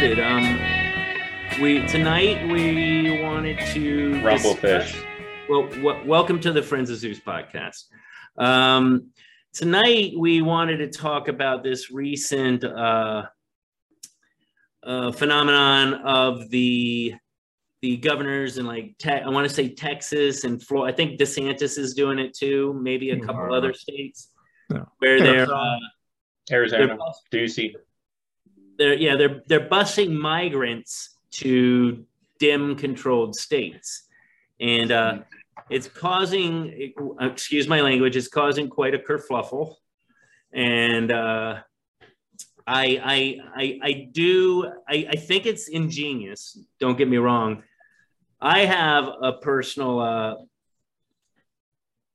guess let's get started. Um, we tonight we wanted to Rumblefish. discuss- Well, w- welcome to the Friends of Zeus podcast. Um, tonight we wanted to talk about this recent uh, uh, phenomenon of the the governors in like te- I want to say Texas and Florida. I think DeSantis is doing it too. Maybe a couple Mhm. other states Yeah. where they're. Arizona. Uh, Arizona, they're bus- Ducey. They're yeah they're they're busing migrants to dim controlled states and uh it's causing excuse my language it's causing quite a kerfluffle and uh I, I I I do I, I think it's ingenious. Don't get me wrong. I have a personal uh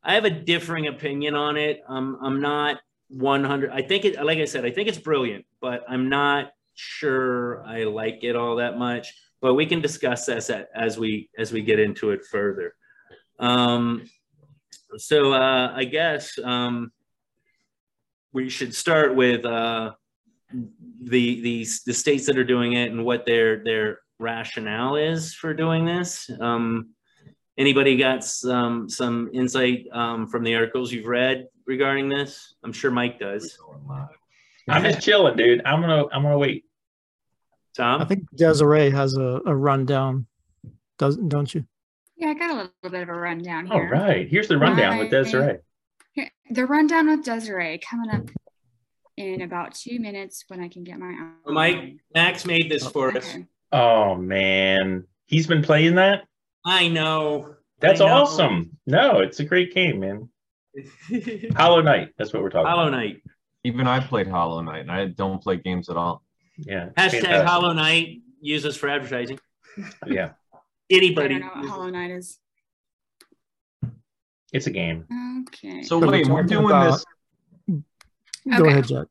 I have a differing opinion on it. Um, I'm not 100 i think it like i said i think it's brilliant but i'm not sure i like it all that much but we can discuss this as we as we get into it further. Um so uh i guess um we should start with uh the the the states that are doing it and what their their rationale is for doing this. Um Anybody got some some insight um, from the articles you've read regarding this? I'm sure Mike does. I'm just chilling, dude. I'm gonna I'm gonna wait. Tom, I think Desiree has a, a rundown, doesn't don't you? Yeah, I got a little bit of a rundown All here. right, here's the rundown with Desiree. Here, the rundown with Desiree coming up in about two minutes when I can get my. Oh, Mike, Max made this for us. Oh man, he's been playing that. I know. That's I know. awesome. No, it's a great game, man. Hollow Knight. That's what we're talking. Hollow about. Knight. Even I played Hollow Knight, and I don't play games at all. Yeah. Hashtag fantastic. Hollow Knight. Use us for advertising. Yeah, I Anybody. don't know what Hollow Knight is. it's a game. Okay. So wait, we're doing about- this. Go ahead, Jack.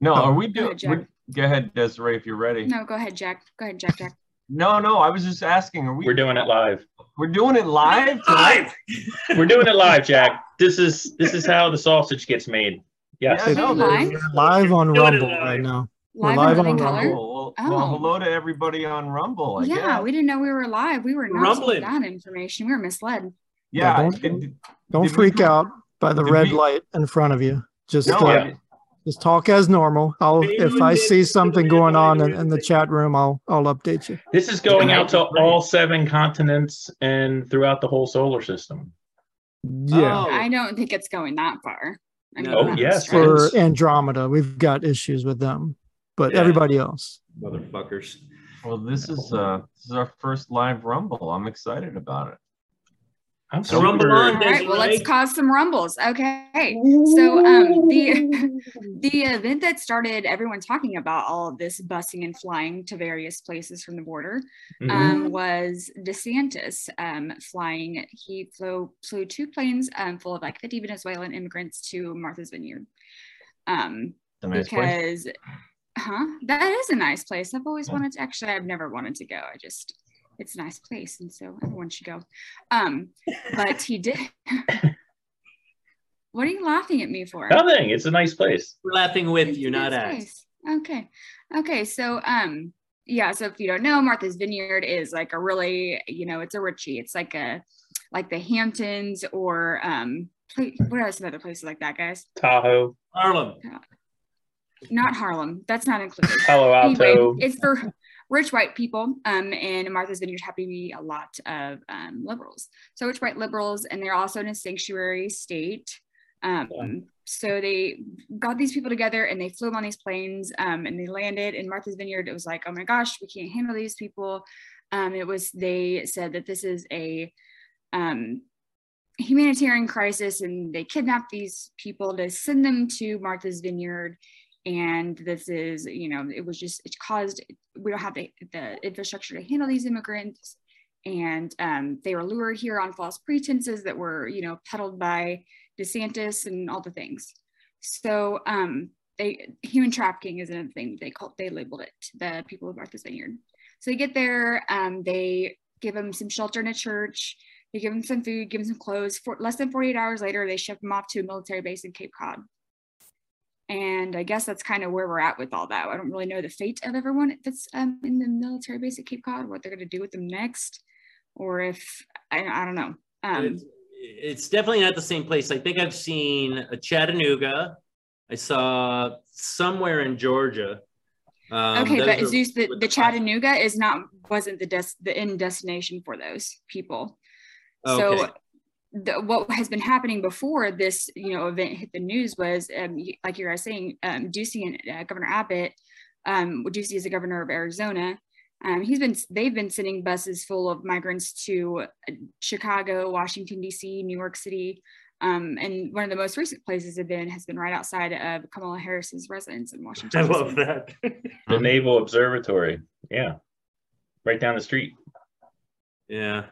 No, are we doing? Jack. Go ahead, Desiree, if you're ready. no, go ahead, Jack. Go ahead, Jack. Jack. No, no, I was just asking. Are we? We're doing it live. We're doing it live tonight. We're doing it live, Jack. This is this is how the sausage gets made. Yes. Yeah, no, Live? live on Rumble live. right now. We're Live, live on on Living Rumble. Color. Well, well, well, Oh. hello to everybody on Rumble. I yeah, guess. we didn't know we were live. We were not Rumbling. that information. We were misled. Yeah. don't- did- did- Don't Did freak do- out by the red we- light in front of you. Just no, uh, I- just talk as normal. I'll if I see something going on in, in the chat room, I'll I'll update you. This is going out to all seven continents and throughout the whole solar system. Yeah. Oh. I don't think it's going that far. I mean, Oh, yes, stretch. For Andromeda, we've got issues with them, but Yeah. everybody else. Motherfuckers. well, this is uh, this is our first live Rumble. I'm excited about it. I'm So rumble on. All right, well, let's cause some rumbles. Okay. So um the the event that started everyone talking about all of this busing and flying to various places from the border Mhm. um, was DeSantis um, flying. He flew flew two planes um, full of like 50 Venezuelan immigrants to Martha's Vineyard. Um, It's a nice place. because, huh? That is a nice place. I've always Yeah. wanted to. Actually, I've never wanted to go. I just, it's a nice place, and so everyone should go. Um, but he did. what are you laughing at me for? Nothing. It's a nice place. We're laughing with It's you, a not nice at. place. Okay. Okay. So, um, yeah. So if you don't know, Martha's Vineyard is like a really, you know, it's a Richie. It's like a, like the Hamptons or, um, pla- what are some other places like that, guys? Tahoe, Harlem. Not Harlem. That's not included. Palo anyway, Alto. it's for rich white people. Um, and Martha's Vineyard happen to be a lot of um, liberals. So rich white liberals, and they're also in a sanctuary state. Um, So they got these people together and they flew them on these planes um, and they landed in Martha's Vineyard. It was like, oh my gosh, we can't handle these people. Um, it was, they said that this is a um, humanitarian crisis and they kidnapped these people to send them to Martha's Vineyard and this is you know it was just it caused we don't have the, the infrastructure to handle these immigrants. And um, they were lured here on false pretenses that were you know peddled by desantis and all the things. So um, they human trafficking is another thing they called they labeled it the people of martha's vineyard. So they get there um, they give them some shelter in a church. They give them some food give them some clothes. For less than 48 hours later they ship them off to a military base in cape cod And I guess that's kind of where we're at with all that. I don't really know the fate of everyone that's um, in the military base at Cape Cod, what they're going to do with them next, or if I, I don't know. Um, it's, it's definitely not the same place. I think I've seen a Chattanooga. I saw somewhere in Georgia. Um, okay, but are Zeus, the, the Chattanooga is not wasn't the des- the end destination for those people. So Okay. The, what has been happening before this, you know, event hit the news was, um, like you were saying, um, Ducey and uh, Governor Abbott. Um, Ducey is the governor of Arizona. Um, he's been they've been sending buses full of migrants to uh, Chicago, Washington D.C., New York City, um, and one of the most recent places they've been has been right outside of Kamala Harris's residence in Washington. I DC. love that. The Naval Observatory. Yeah. Right down the street. yeah.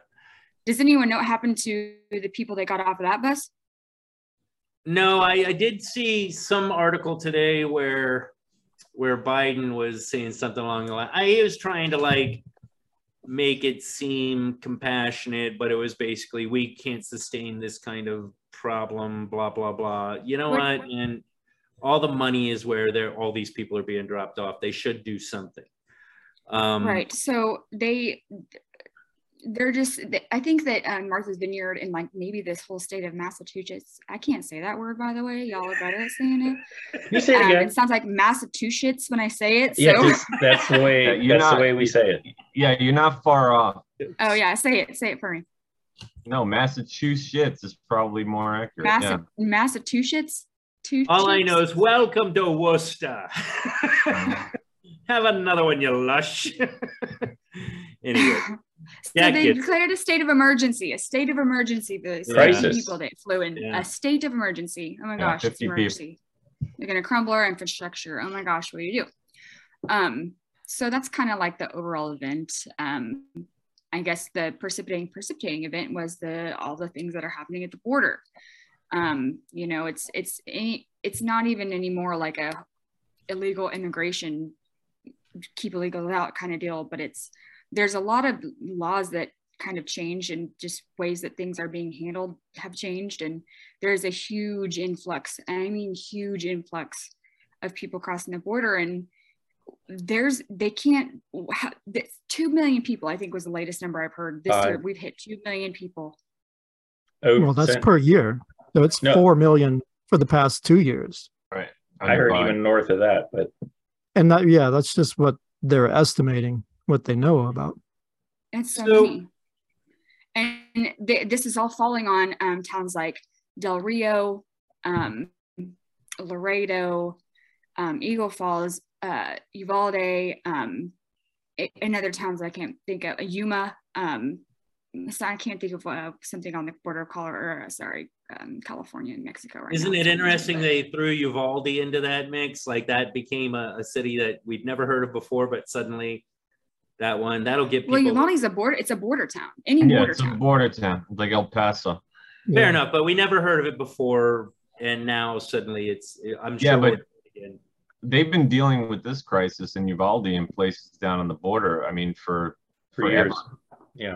Does anyone know what happened to the people that got off of that bus? No, I, I did see some article today where where Biden was saying something along the line. I he was trying to like make it seem compassionate, but it was basically we can't sustain this kind of problem, blah blah blah. You know What-? And all the money is where they're all these people are being dropped off. They should do something. Um, right so they they're just i think that um, martha's vineyard and like maybe this whole state of massachusetts i can't say that word by the way y'all are better at saying it You it say it Um, again. it sounds like massachusetts when i say it so yeah, just, that's the way that's not- the way we say it. Yeah, you're not far off. oh yeah say it say it for me No, Massachusetts is probably more accurate. Massa- massachusetts two All I know is welcome to Worcester. Have another one, you lush. anyway, so Yeah, they kids. declared a state of emergency, a state of emergency the Crisis. people that flew in. Yeah. A state of emergency. Oh my Yeah, gosh, it's 50 people. emergency. They're gonna crumble our infrastructure. Oh my gosh, what do you do? Um, so that's kind of like the overall event. Um, I guess the precipitating precipitating event was the all the things that are happening at the border. Um, you know, it's it's any it's not even anymore like a illegal immigration keep illegal out kind of deal, but it's there's a lot of laws that kind of change and just ways that things are being handled have changed and there's a huge influx and i mean huge influx of people crossing the border and there's they can't 2 million people i think was the latest number i've heard this year we've hit 2 million people Oh, Well, that's sent- per year. So it's No. 4 million for the past two years. Right. I heard even north of that, but And that, yeah, that's just what they're estimating, what they know about. It's so, So- many. And th- this is all falling on um, towns like Del Rio, um, Laredo, um, Eagle Falls, uh, Uvalde, um, a- and other towns I can't think of. Yuma. Um, so I can't think of uh, something on the border of Colorado. Or, sorry, um, California and Mexico. Right isn't now. it It's on the interesting but- they threw Uvalde into that mix? Like that became a, a city that we'd never heard of before, but suddenly that one that'll get people. Well, Uvalde's a border. It's a border town. Any Yeah, border it's a town. border town, like El Paso. Fair Yeah. enough, but we never heard of it before, and now suddenly it's. I'm Yeah, sure. but- again. They've been dealing with this crisis in Uvalde and places down on the border. I mean, for for forever. years. Yeah.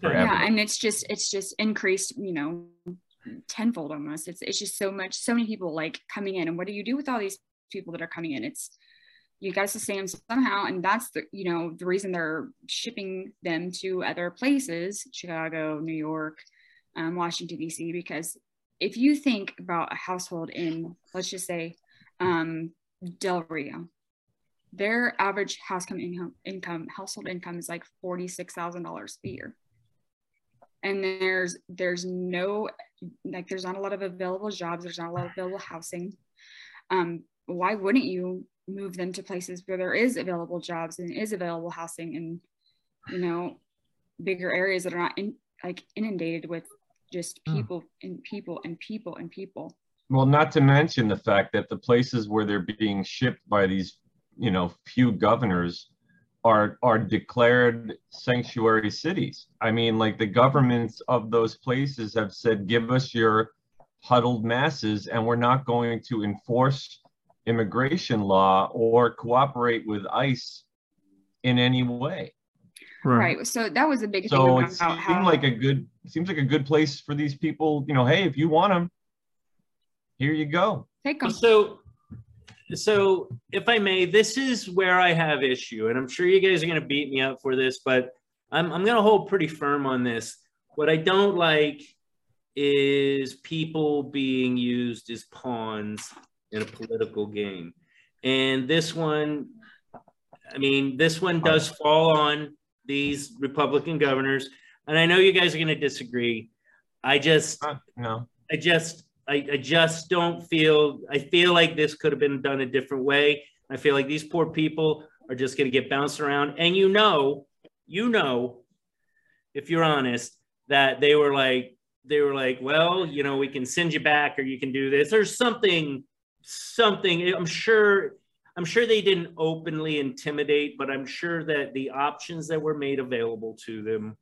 forever. yeah and it's just it's just increased you know tenfold almost it's it's just so much so many people like coming in and what do you do with all these people that are coming in it's you got to sustain them somehow and that's the you know the reason they're shipping them to other places chicago new york um, washington dc because if you think about a household in let's just say um, del rio their average household income, income household income is like $46000 a year. And there's there's no like there's not a lot of available jobs there's not a lot of available housing. Um why wouldn't you move them to places where there is available jobs and is available housing and you know bigger areas that are not in, like inundated with just Hmm. people and people and people and people Well, not to mention the fact that the places where they're being shipped by these, you know, few governors are are declared sanctuary cities. I mean, like the governments of those places have said, give us your huddled masses, and we're not going to enforce immigration law or cooperate with ICE in any way. right, so that was a big thing So about it how, seemed like a good seems like a good place for these people. You know, hey, if you want them, here you go. take 'em. So so if I may, this is where I have issue, and I'm sure you guys are going to beat me up for this, but I'm, I'm going to hold pretty firm on this. What I don't like is people being used as pawns in a political game. And this one, I mean, this one does fall on these Republican governors. And I know you guys are going to disagree. I just, Uh, No, I just, I, I just don't feel, I feel like this could have been done a different way. I feel like these poor people are just going to get bounced around. And you know, you know, if you're honest, that they were like, they were like, well, you know, we can send you back or you can do this. or something, something, I'm sure, I'm sure they didn't openly intimidate, but I'm sure that the options that were made available to them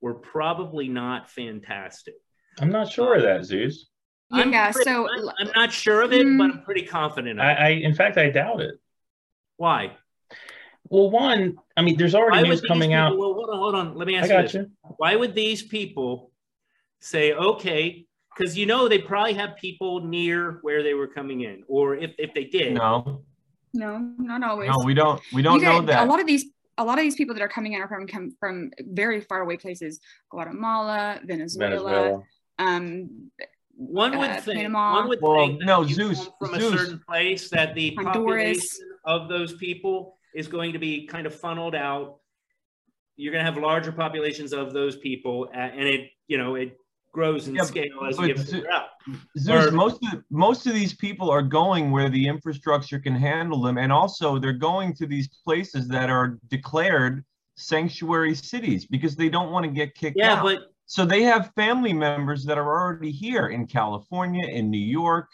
were probably not fantastic. I'm not sure of that, Zeus. I'm yeah. pretty- So I'm, I'm not sure of it, Mm. but I'm pretty confident. Of I. I, in fact, I doubt it. Why? Well, one, I mean, there's already would news coming people, out. Well, hold on, hold on. Let me I ask you got this. you. Why would these people say, okay, because you know they probably have people near where they were coming in, or if, if they did, no, no, not always. no, we don't. We don't You know get- that. A lot of these, a lot of these people that are coming in are from come from very far away places: Guatemala, Venezuela. Venezuela. Um, one would uh, think, Panama. one would Well, think no, Zeus, from Zeus. a certain place that the Honduras. population of those people is going to be kind of funneled out. You're going to have larger populations of those people, a- and it, you know, it grows in Yeah, scale as you get further out. Zeus, or- most of the, most of these people are going where the infrastructure can handle them, and also they're going to these places that are declared sanctuary cities because they don't want to get kicked Yeah, out. but so they have family members that are already here in California, in New York,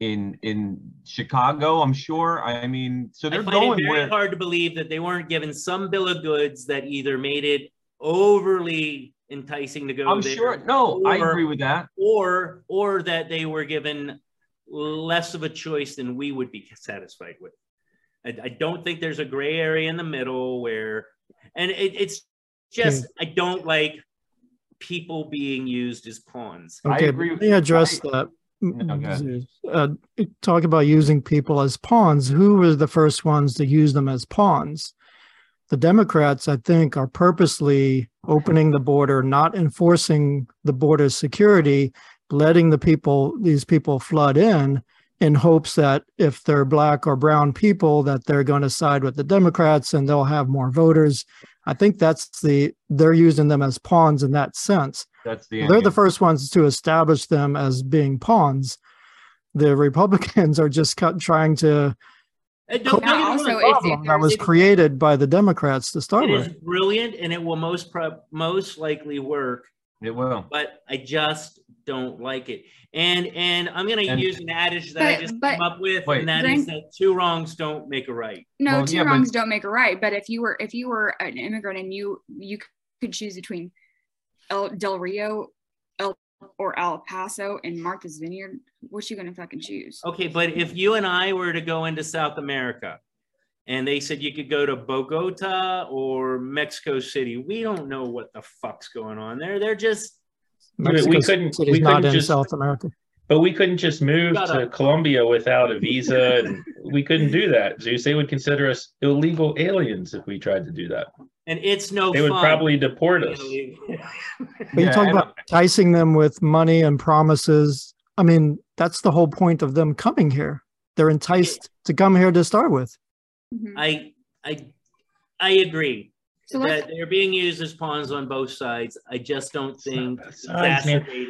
in in Chicago. I'm sure. I mean, so they're find it going very where. hard to believe that they weren't given some bill of goods that either made it overly enticing to go I'm there, sure. No, I agree with that. or or that they were given less of a choice than we would be satisfied with. I, I don't think there's a gray area in the middle where, and it, it's just I don't like people being used as pawns. I Okay, agree let me address I- that. Okay. Uh, talk about using people as pawns. Who were the first ones to use them as pawns? The Democrats, I think, are purposely opening the border, not enforcing the border security, letting the people, these people flood in in hopes that if they're black or brown people, that they're going to side with the Democrats and they'll have more voters. I think that's the, they're using them as pawns in that sense. That's the. They're the first ones to establish them as being pawns. The Republicans are just cut, trying to And don't Now, get me also, wrong, if- problem that was created by the Democrats to start it is with. brilliant and it will most pro- most likely work It will. but I just don't like it. And and I'm gonna use an adage that I just but- came up with, Wait. and that is that two wrongs don't make a right. no, Well, two yeah, but- wrongs don't make a right. But if you were if you were an immigrant and you you could choose between El Del Rio, El or El Paso and Martha's Vineyard, what you gonna fucking choose? Okay, but if you and I were to go into South America and they said you could go to Bogota or Mexico City, we don't know what the fuck's going on there. They're just we Mexico couldn't- City's we not couldn't in just- South America. But we couldn't just move to. Colombia without a visa, and we couldn't do that. Zeus, they would consider us illegal aliens if we tried to do that. and it's no They would probably deport us. But you Yeah, talk and- about enticing them with money and promises. I mean, that's the whole point of them coming here. They're enticed to come here to start with. Mhm. I I I agree So that they're being used as pawns on both sides. I just don't think Sides,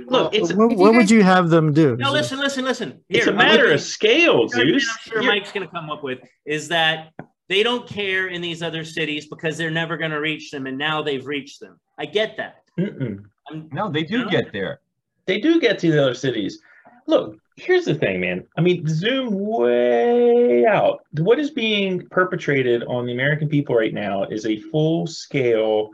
Look, it's what what you would you have them do? No, listen, listen, listen. it's Here, a I'm matter of scale, Zeus. I'm sure You're- Mike's going to come up with is that they don't care in these other cities because they're never going to reach them, and now they've reached them. I get that. No, they do No. get there. They do get to the other cities. Look, here's the thing, man. I mean, zoom way out. What is being perpetrated on the American people right now is a full scale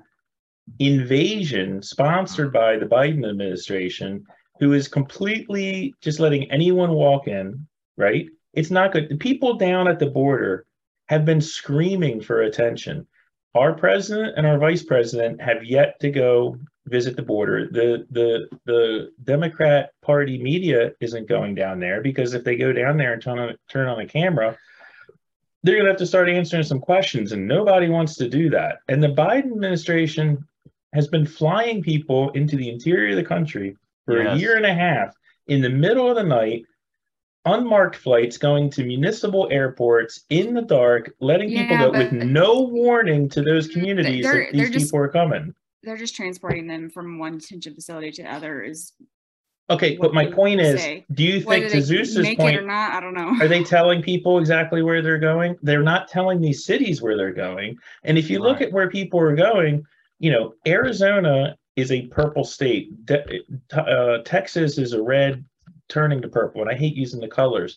invasion sponsored by the Biden administration, who is completely just letting anyone walk in, right? It's not good. The people down at the border have been screaming for attention. Our president and our vice president have yet to go visit the border. The the the Democrat Party media isn't going down there because if they go down there and turn on turn on a camera, they're gonna have to start answering some questions, and nobody wants to do that. And the Biden administration has been flying people into the interior of the country for Yes. a year and a half in the middle of the night. Unmarked flights going to municipal airports in the dark, letting people go with no warning to those communities that these people are coming. They're just transporting them from one detention facility to the other. Is Okay, but my point is, say. do you think to Zeus's it or not, I don't know. are they telling people exactly where they're going? They're not telling these cities where they're going. And if you look at where people are going, you know, Arizona is a purple state. De- uh, Texas is a red turning to purple. And I hate using the colors.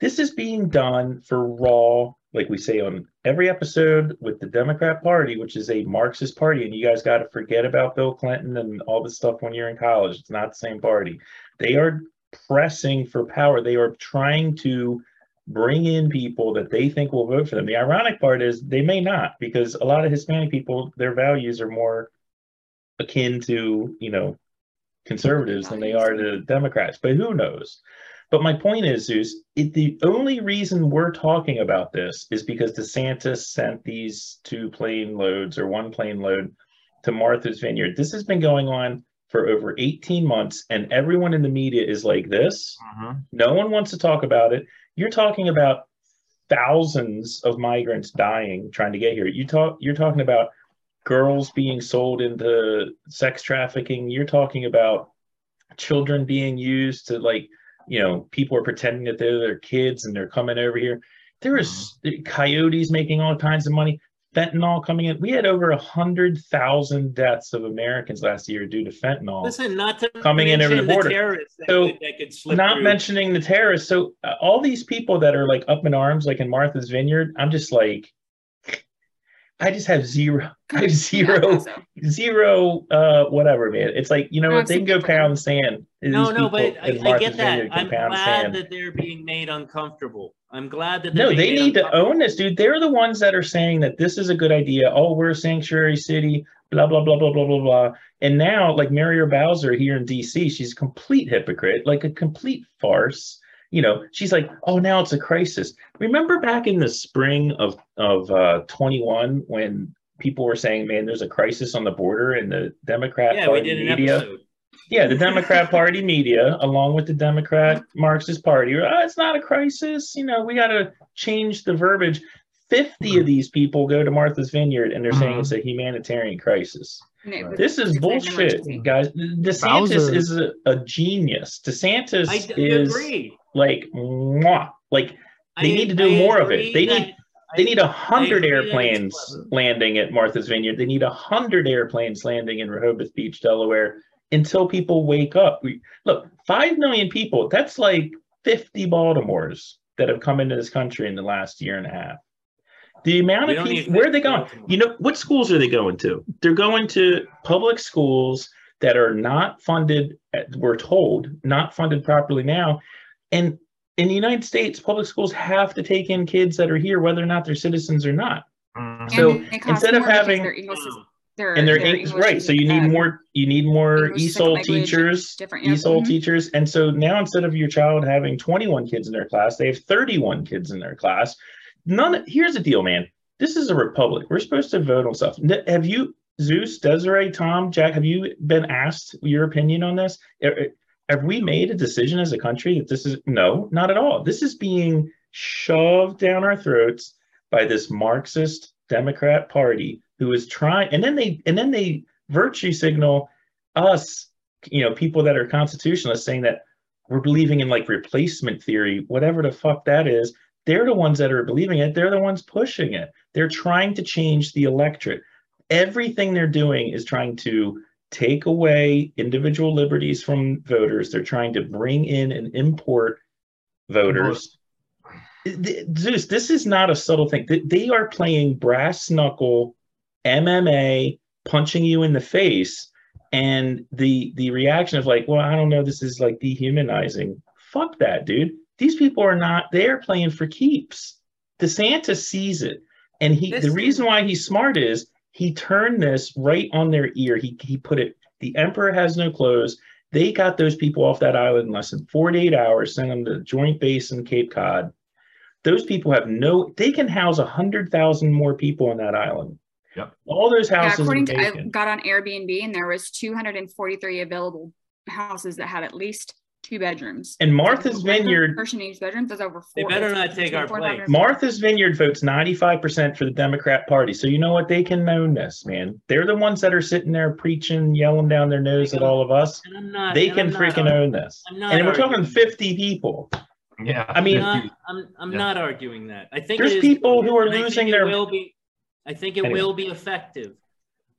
This is being done for raw, like we say on every episode with the Democrat Party, which is a Marxist party. And you guys got to forget about Bill Clinton and all this stuff when you're in college. It's not the same party. They are pressing for power. They are trying to bring in people that they think will vote for them. The ironic part is they may not, because a lot of Hispanic people, their values are more akin to, you know, conservatives than they are to Democrats. But who knows? But my point is, Zeus, it, the only reason we're talking about this is because DeSantis sent these two plane loads or one plane load to Martha's Vineyard. This has been going on for over 18 months, and everyone in the media is like this. Mhm. No one wants to talk about it. You're talking about thousands of migrants dying trying to get here. You talk you're talking about girls being sold into sex trafficking. You're talking about children being used to like, you know, people are pretending that they're their kids and they're coming over here. There is coyotes making all kinds of money. Fentanyl coming in. We had over a hundred thousand deaths of Americans last year due to fentanyl. Listen, not to Coming in over the border. that, So, that not through. mentioning the terrorists. So uh, all these people that are like up in arms, like in Martha's Vineyard, I'm just like, I just have zero, I have Yeah, zero, so. zero, uh, whatever, man. It's like you know what? They can go pound sand. No, no, but I, I get that. I'm glad that they're being made uncomfortable. I'm glad that they're No, they need to own this, dude. They're the ones that are saying that this is a good idea. Oh, we're a sanctuary city, blah, blah, blah, blah, blah, blah, blah. And now, like Muriel Bowser here in DC, she's a complete hypocrite, like a complete farce. You know, she's like, oh, now it's a crisis. Remember back in the spring of, of uh, 21 when people were saying, man, there's a crisis on the border and the Democrat Yeah, we Party did media. episode. Yeah, the Democrat Party media, along with the Democrat Marxist Party, are, "Oh, it's not a crisis. You know, we got to change the verbiage. 50 of these people go to Martha's Vineyard and they're saying Mhm. it's a humanitarian crisis. And it was This is bullshit, emergency. guys. DeSantis Bowser- is a, a genius. DeSantis I d- is agree. Like, mwah. like they I- need to do I more of it. They need they need a hundred agree that it's airplanes landing at Martha's Vineyard. They need a hundred airplanes landing in Rehoboth Beach, Delaware, until people wake up. We, look, five million people. That's like fifty Baltimores that have come into this country in the last year and a half. The amount of people, where are they going? You know, what schools are they going to? They're going to public schools that are not funded, uh, we're told, not funded properly now. And in the United States, public schools have to take in kids that are here, whether or not they're citizens or not. Mhm. So, instead of having- their English is- their- And they're their English, English right. So you need more, you need more English ESOL second language and teachers, different, yeah, ESOL mhm. teachers. And so now instead of your child having 21 kids in their class, they have 31 kids in their class. None, here's the deal, man. This is a republic. We're supposed to vote on stuff. Have you, Zeus, Desiree, Tom, Jack, have you been asked your opinion on this? Have we made a decision as a country that this is, no, not at all. This is being shoved down our throats by this Marxist Democrat Party who is trying, and then they, and then they virtue signal us, you know, people that are constitutionalists saying that we're believing in like replacement theory, whatever the fuck that is. They're the ones that are believing it. They're the ones pushing it. They're trying to change the electorate. Everything they're doing is trying to take away individual liberties from voters. They're trying to bring in and import voters. Zeus, this is not a subtle thing. They are playing brass knuckle MMA, punching you in the face, and the the reaction of like, well, I don't know, this is like dehumanizing. Fuck that, dude. These people are not. They are playing for keeps. DeSantis sees it, and he. This the reason why he's smart is he turned this right on their ear. He he put it The emperor has no clothes. They got those people off that island in less than 48 hours, sent them to the joint base in Cape Cod. Those people have no, they can house 100,000 more people on that island. Yep. All those Yeah, houses. according to I got on Airbnb and there was 243 available houses that had at least two bedrooms. and Martha's One Vineyard, person in each bedroom. There's over They four. better not take our place. Martha's Vineyard votes 95% for the Democrat Party. So you know what? They can own this, man. They're the ones that are sitting there preaching, yelling down their nose at all of us. And I'm not. They and can I'm not freaking arguing- own this. And we're talking 50 people. Yeah. I mean- I'm not, I'm, I'm Yeah. not arguing that. I think There's it is people who are and I think losing their- Will be, I think it Anyway. will be effective.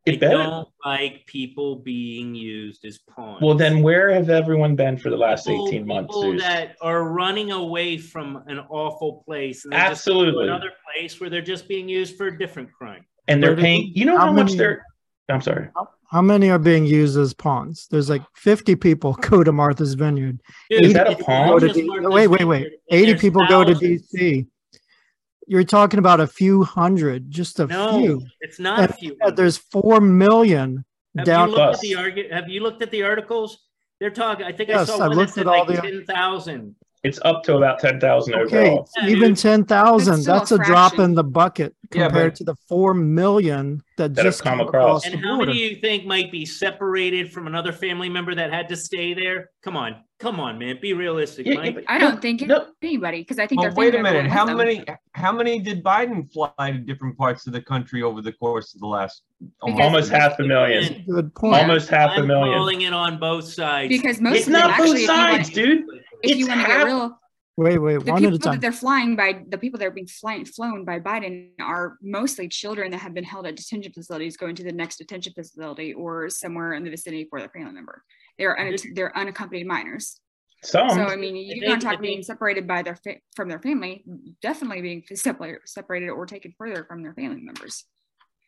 It I better. don't like people being used as pawns. Well, then where have everyone been for the last People- 18 months? People Zeus? that are running away from an awful place. And they're just Absolutely. to another place where they're just being used for a different crime. And they're Where do paying, you- you know how how much many- they're, I'm sorry. How many are being used as pawns? There's like 50 people go to Martha's Vineyard. Dude, Is that a pawn? not Go to just D- Martha's wait, wait, wait. 80 There's people go to. DC. You're talking about a few hundred, just a No, few. it's not a few. There's 4 million Have down. you looked at the argu- Have you looked at the articles? They're talking. I think I Yes, saw I've one that said like ten thousand. It's up to about 10,000 Okay, overall. Yeah, even 10,000, That's a a drop in the bucket compared but- to the 4 million that, That just come across. across And the how many do you think might be separated from another family member that had to stay there? Come on, come on, man, be realistic, Yeah, yeah, Mike. I don't think No. anybody because I think oh, Well, their wait a minute. How with them. many how many did Biden fly to different parts of the country over the course of the last Because- Almost half a million. Good point. Almost half a I'm million. calling it on both sides. Because most It's of not both actually, if you sides, dude. If you want to half- get real, Wait, wait, the one people at a time. that they're flying by, the people that are being flying, flown by Biden are mostly children that have been held at detention facilities going to the next detention facility or somewhere in the vicinity for their family member. They're un- they're unaccompanied minors. Some. So I mean, you think- don't talk I being separated by their fa- from their family, definitely being separated, separated or taken further from their family members.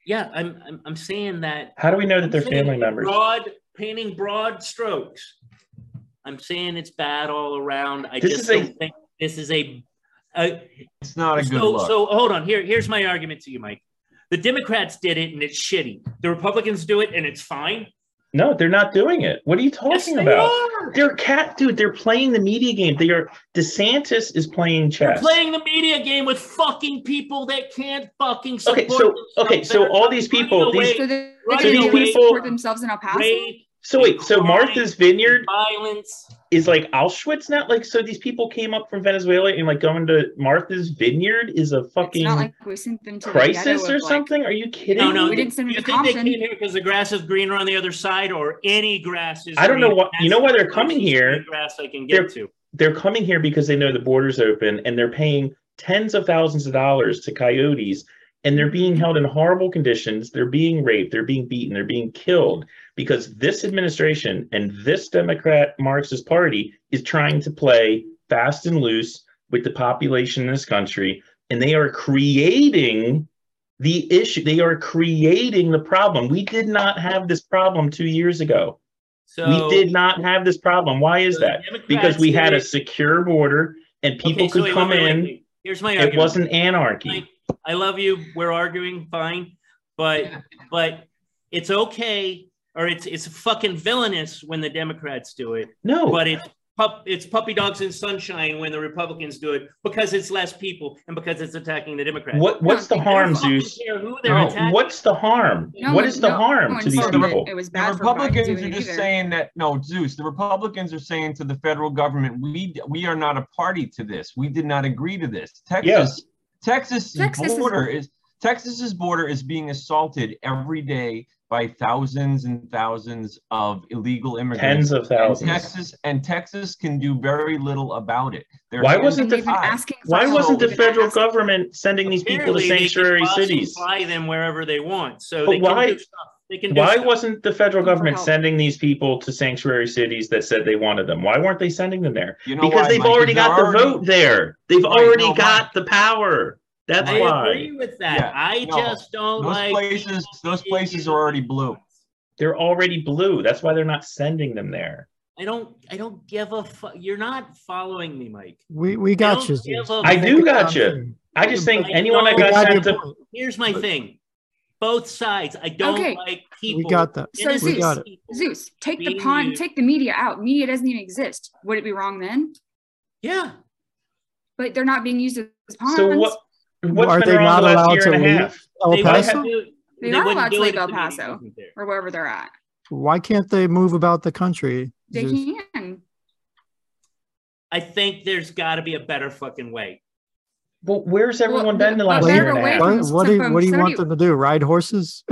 yeah, I'm, I'm I'm saying that. How do we know that I'm they're family members? Broad painting broad strokes. I'm saying it's bad all around. I This just don't think this is a. a It's not a good look. so hold on. Here, here's my argument to you, Mike. The Democrats did it and it's shitty. The Republicans do it and it's fine. No, they're not doing it. What are you Yes, talking they about? are. They're cat, dude. They're playing the media game. They are. DeSantis is playing They're chess. playing the media game with fucking people that can't fucking support Okay, so- okay, so all these running people, away, these- So they, Right they can away. support themselves in El Paso. rape, so wait, so Martha's Vineyard violence. is like Auschwitz now. Like, so these people came up from Venezuela and like going to Martha's Vineyard is a It's fucking not like we sent them to crisis ghetto or of, like- something. Are you kidding? No, no. We didn't send them you to think they came here because the grass is greener on the other side, or any grass is? I don't know what- you know why they're coming here. Grass I can They're- to. They're coming here because they know the border's open and they're paying tens of thousands of dollars to coyotes and they're being held in horrible conditions. They're being raped, they're being beaten, they're being killed because this administration and this Democrat Marxist party is trying to play fast and loose with the population in this country and they are creating the issue. They are creating the problem. We did not have this problem 2 years ago. So we did not have this problem. Why is so that? Democrats Because we had a secure border and people Okay, so could wait, come wait, wait, in. Here's my argument. It wasn't anarchy. Mike, I love you. We're arguing, fine, but but it's okay, or it's it's fucking villainous when the Democrats do it, No, but it's pup, it's puppy dogs and sunshine when the Republicans do it because it's less people and because it's attacking the Democrats. what what's the No, I don't harm, fucking Zeus? who No. What's the harm? No what one- the no harm one to these people? It was the bad for Republicans doing are just either. saying that no, Zeus. The Republicans are saying to the federal government, we we are not a party to this. We did not agree to this. Texas, Texas, Texas border is Texas's border is being assaulted every day by thousands and thousands of illegal immigrants. Tens of And thousands. Texas and Texas can do very little about it. Their Why wasn't the- even asking for Why wasn't the federal government sending these people to Apparently, they sanctuary cities? Fly them wherever they want, so But they why- can do stuff. They can Why stuff. wasn't the federal government sending these people to sanctuary cities that said they wanted them? Why weren't they sending them there? You know Because why, they've Mike? already They're got the already- vote there. They've already no, got Mike. the power. That's I why. agree with that. Yeah, I no, just don't Those like places, those places are already blue. They're already blue. That's why they're not sending them there. I don't. I don't give a fuck. You're not following me, Mike. We we got don't you. give Zeus. a I do got you. I just think anyone that got got sent to. Here's my thing. Both sides. I don't Okay. like people. We got that. So innocent We got Zeus, take the Being pawn, used- take the media out. Media doesn't even exist. Would it be wrong then? Yeah. But they're not being used as pawns. So what? What's Are they not the allowed to leave? El Paso? wouldn't They they are wouldn't allowed to leave El Paso. or wherever they're at. Why can't they move about the country? They Zeus? can. I think there's got to be a better fucking way. Well, where's everyone Well, been the last year and a half? What, what do you, what do you want them to do? Ride horses?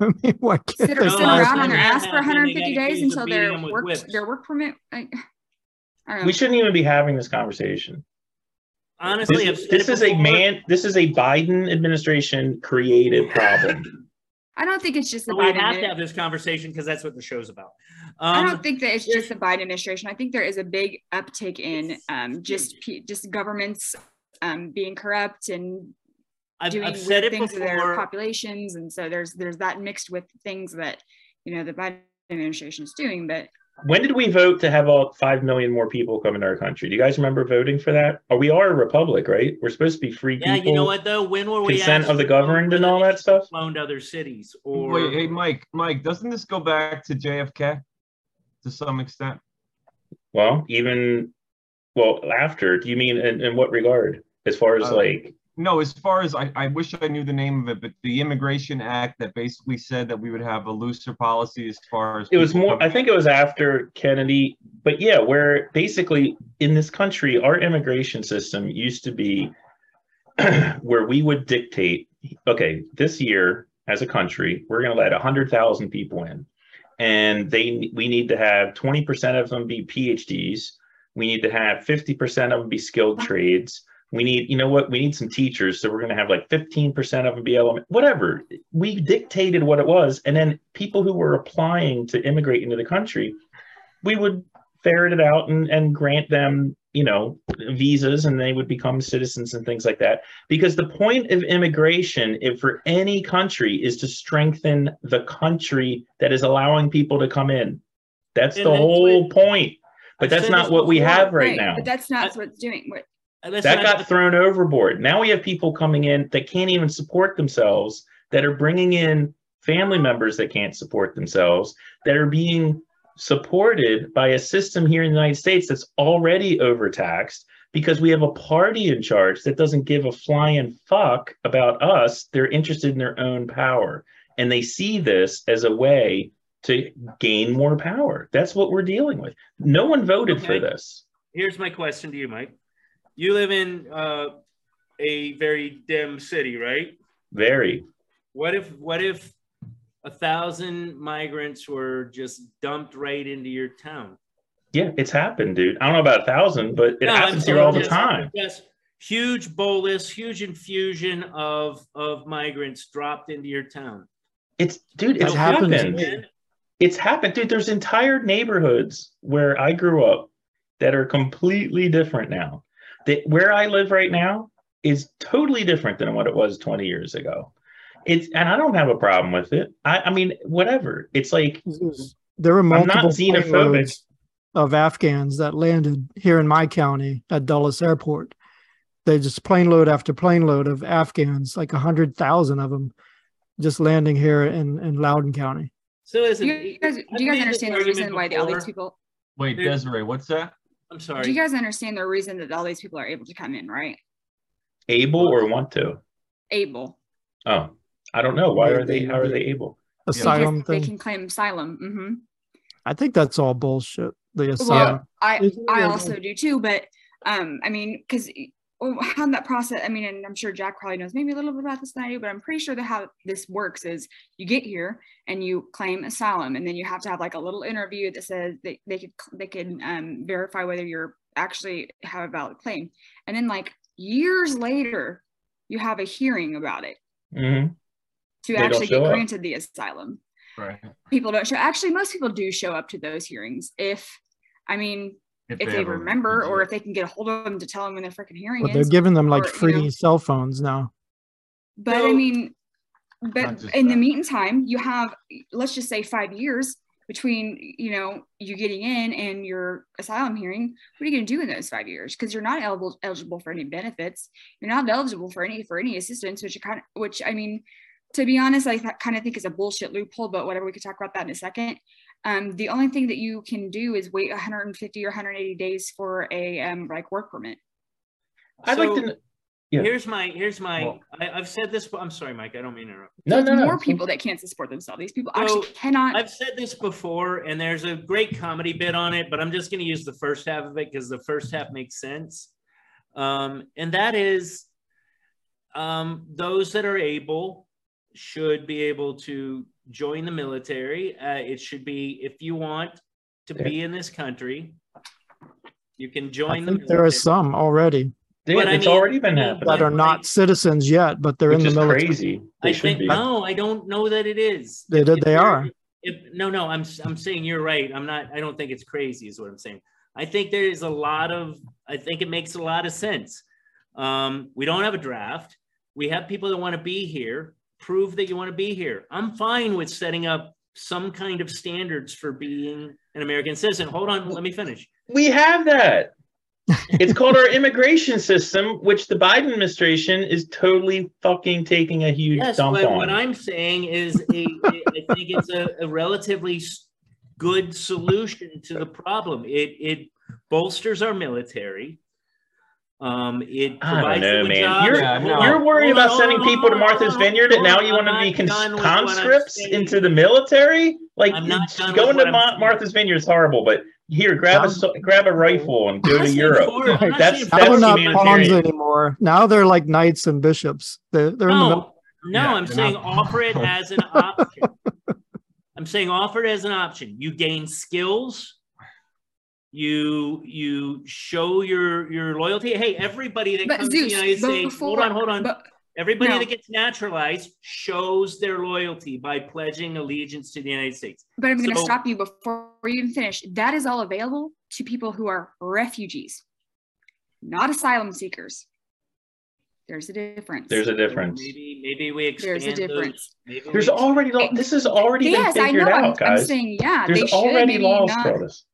I mean, why can't Sit, they sit No, fly last around on their ass for 150 days until their work their work permit. I, I don't know. We shouldn't even be having this conversation. Honestly, I've This, said this it is a man. This is a Biden administration created problem. I don't think it's just the But we Biden. have to have this conversation because that's what the show's about. I Um, don't think that it's just the Biden administration. I think there is a big uptick in um, just just governments um, being corrupt and I've, doing I've said weird it things to their populations, and so there's there's that mixed with things that you know the Biden administration is doing. But When did we vote to have all five million more people come into our country? Do you guys remember voting for that? Oh, we are a republic, right? We're supposed to be free Yeah, people. you know what though? When were we Consent of the actually governed and all that stuff. Flown to other cities or Wait, hey, Mike, Mike, doesn't this go back to JFK to some extent? Well, even well after. Do you mean in, in what regard? As far as Uh, like No, as far as I, I wish I knew the name of it, but the Immigration Act that basically said that we would have a looser policy as far as it was people more. I think it was after Kennedy. But yeah, where basically in this country, our immigration system used to be where we would dictate. Okay, this year as a country, we're going to let hundred thousand people in, and they we need to have twenty percent of them be PhDs. We need to have fifty percent of them be skilled trades. We need, you know what? We need some teachers, so we're going to have like fifteen percent of them be element. Whatever. We dictated what it was, and then people who were applying to immigrate into the country, we would ferret it out and, and grant them, you know, visas, and they would become citizens and things like that. Because the point of immigration, if for any country, is to strengthen the country that is allowing people to come in. That's And the that's whole what- point. But I've that's not what we have right, now. But that's not I- what's doing. What That's That got thrown overboard. Now we have people coming in that can't even support themselves, that are bringing in family members that can't support themselves, that are being supported by a system here in the United States that's already overtaxed because we have a party in charge that doesn't give a flying fuck about us. They're interested in their own power. And they see this as a way to gain more power. That's what we're dealing with. No one voted for this. Here's my question to you, Mike. You live in uh, a very dim city, right? Very. What if what if a thousand migrants were just dumped right into your town? Yeah, it's happened, dude. I don't know about a thousand, but it No, happens here all the time. Just huge bolus, huge infusion of of migrants dropped into your town. It's dude, it's happens happened. It's happened, dude. There's entire neighborhoods where I grew up that are completely different now. That where I live right now is totally different than what it was 20 years ago. It's and I don't have a problem with it. I, I mean, whatever. It's like There were not multiple plane xenophobic. of Afghans that landed here in my county at Dulles Airport. They just plane load after plane load of Afghans, like a hundred thousand of them, just landing here in in Loudoun County. So do listen, you guys do you guys understand the reason why the, all these people? Wait, Desiree, what's that? I'm sorry. Do you guys understand the reason that all these people are able to come in? Right? able or want to. Able. Oh, I don't know. Why are they? How are they able? Asylum Because they can claim asylum. hmm I think that's all bullshit. The asylum. Well, I I also do too, but um, I mean, because how that process, I mean, and I'm sure Jack probably knows maybe a little bit about this than I do, but I'm pretty sure that how this works is you get here and you claim asylum, and then you have to have like a little interview that says that they could they can um, verify whether you're actually have a valid claim, and then like years later, you have a hearing about it hmm to They actually show get up. granted the asylum Right. people don't show actually most people do show up to those hearings if i mean if they have a remember or if they can get a hold of them to tell them when their freaking hearing But they're giving them like or, you free know- cell phones now. but i mean but just in the meantime you have let's just say five years between you know you getting in and your asylum hearing what are you going to do in those five years? Because you're not eligible eligible for any benefits. You're not eligible for any for any assistance which you kind of which i mean to be honest, I th- kind of think it's a bullshit loophole, but whatever, we could talk about that in a second. Um, the only thing that you can do is wait 150 or 180 days for a um, like work permit. I'd So, like to. Yeah. Here's my here's my. Well- I, I've said this. I'm sorry, Mike. I don't mean to interrupt. No, There's no, no. more it's- people that can't support themselves. These people So, actually cannot. I've said this before, and there's a great comedy bit on it, but I'm just going to use the first half of it because the first half makes sense. Um, and that is um, those that are able should be able to join the military. Uh, it should be, if you want to be in this country, you can I join the think there are some already Yeah, But I it's mean- already been I mean, happening. that are not citizens yet, but they're which in the military. crazy. They I should think be. no, I don't know that it is. They If- did- if they you're- are. If no, no, I'm I'm saying you're right. I'm not. I don't think it's crazy. Is what I'm saying. I think there is a lot of. I think it makes a lot of sense. Um, we don't have a draft. We have people that want to be here. Prove that you want to be here. I'm fine with setting up some kind of standards for being an American citizen. Hold on, let me finish. We have that. it's called our immigration system, which the Biden administration is totally fucking taking a huge Yes, dump but on. what I'm saying is, a, I think it's a, a relatively good solution to the problem. It it bolsters our military. Um, it I don't provides know, man. jobs. You're, Yeah, no. you're worried hold about hold sending on, people to Martha's Vineyard, and now you I'm want to be cons- done with what I'm conscripts into the military? Like I'm not it's- done with going to Ma- Martha's Vineyard is horrible, but here, grab a Sounds- so- grab a rifle and go to Europe. for. I'm not That's- that's they're for it. not pawns anymore. Now they're like knights and bishops. They're, they're in the middle. No, no, Yeah, I'm saying not- offer it as an option. I'm saying offer it as an option. You gain skills. You you show your your loyalty. Hey, everybody that but comes to the United States, before, hold on, hold on. But, Everybody No. that gets naturalized shows their loyalty by pledging allegiance to the United States. but I'm going to So- stop you before you even finish. That is all available to people who are refugees, not asylum seekers. There's a difference. There's a difference. Maybe maybe we expand There's a those- difference. maybe There's already law. This has already yes, been I figured know. I'm, out, I'm saying, yeah, they There's should already maybe laws not. for this.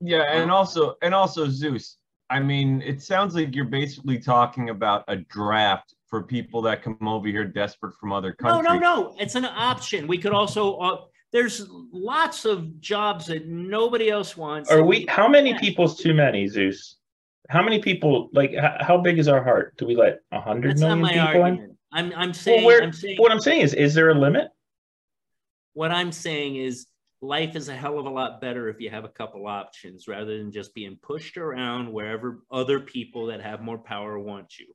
Yeah, and also and also Zeus. I mean, it sounds like you're basically talking about a draft for people that come over here desperate from other countries. no, no. No. It's an option. We could also. Uh, there's lots of jobs that nobody else wants. Are we? How many Yeah. people's too many, Zeus? How many people? Like, h- how big is our heart? Do we let a hundred That's not my people in? I'm I'm saying Well, where, I'm saying what I'm saying is, is there a limit? what I'm saying is life is a hell of a lot better if you have a couple options rather than just being pushed around wherever other people that have more power want you.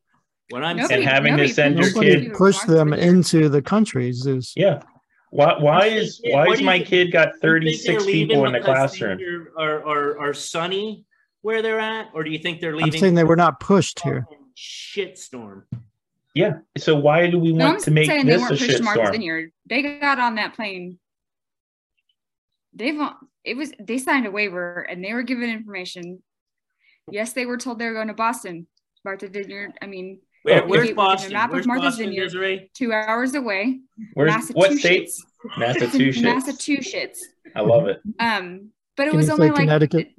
What I'm Nobody- And having to send your pushes kid- push them into the country, Zeus. Yeah. Why? Why is why what is do you my kid got You think they're 36 people in the classroom? Are, are, are, are sunny where they're at, or do you think they're leaving? I'm leaving? saying they were not pushed here. Shitstorm. Yeah. So why do we want I'm to make this a pushed to shitstorm? They got on that plane. They've it was they signed a waiver and they were given information. Yes, they were told they were going to Boston. Martha Vineyard. I mean, Where, if where's you- Boston? map of Where's Martha's Boston, Vineyard. Desiree? two hours away. Where's what state? Massachusetts. Massachusetts. I love it. Um, but it Can was you only like Connecticut?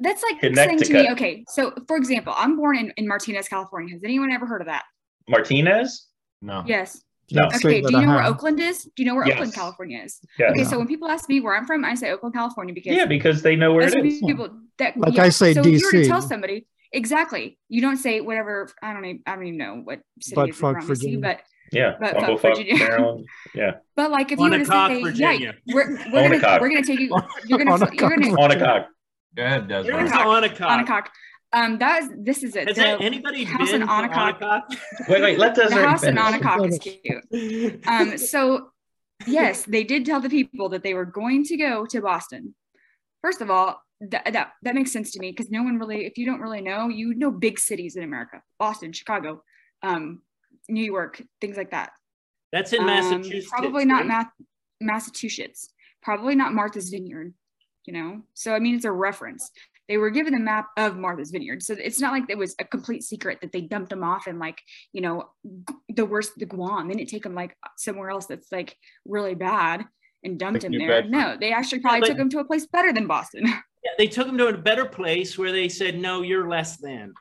that's like saying to me, okay, so for example, I'm born in, in Martinez, California. Has anyone ever heard of that? Martinez? No. Yes. No. Okay. Do you know where. Oakland is? Do you know where Yes. Oakland, California is? Yeah. Okay, Yeah. so when people ask me where I'm from, I say Oakland, California because Yeah, because they know where it is. it people that Like I say So if you were to DC. tell somebody exactly, you don't say whatever. I don't even. I don't even know what city Butt is fuck, around DC, Virginia. but Yeah. But Bumblefuck, fuck Virginia. Maryland. Yeah. but like if you were to say, Virginia. yeah, we're we're gonna we're gonna take you. You're gonna you're gonna On a cock. Go ahead, There's Desmond. Onancock. Onancock. Onancock. Um, that is this is it. Has The, anybody house been in to Onancock- Onancock? Wait, wait, let us. the Desiree house in finish. Onancock is cute. Um, so yes, they did tell the people that they were going to go to Boston. First of all, that that, that makes sense to me because no one really, if you don't really know, you know big cities in America, Boston, Chicago, um, New York, things like that. That's in Um, Massachusetts. probably not right? Math- Massachusetts. Probably not Martha's Vineyard. You know, so I mean, it's a reference. They were given a map of Martha's Vineyard, so it's not like it was a complete secret that they dumped them off in like you know g- the worst, the Guam. They didn't take them like somewhere else that's like really bad and dumped Like him there. Bedford. No, they actually probably but- took him to a place better than Boston. Yeah, they took him to a better place where they said, no, you're less than.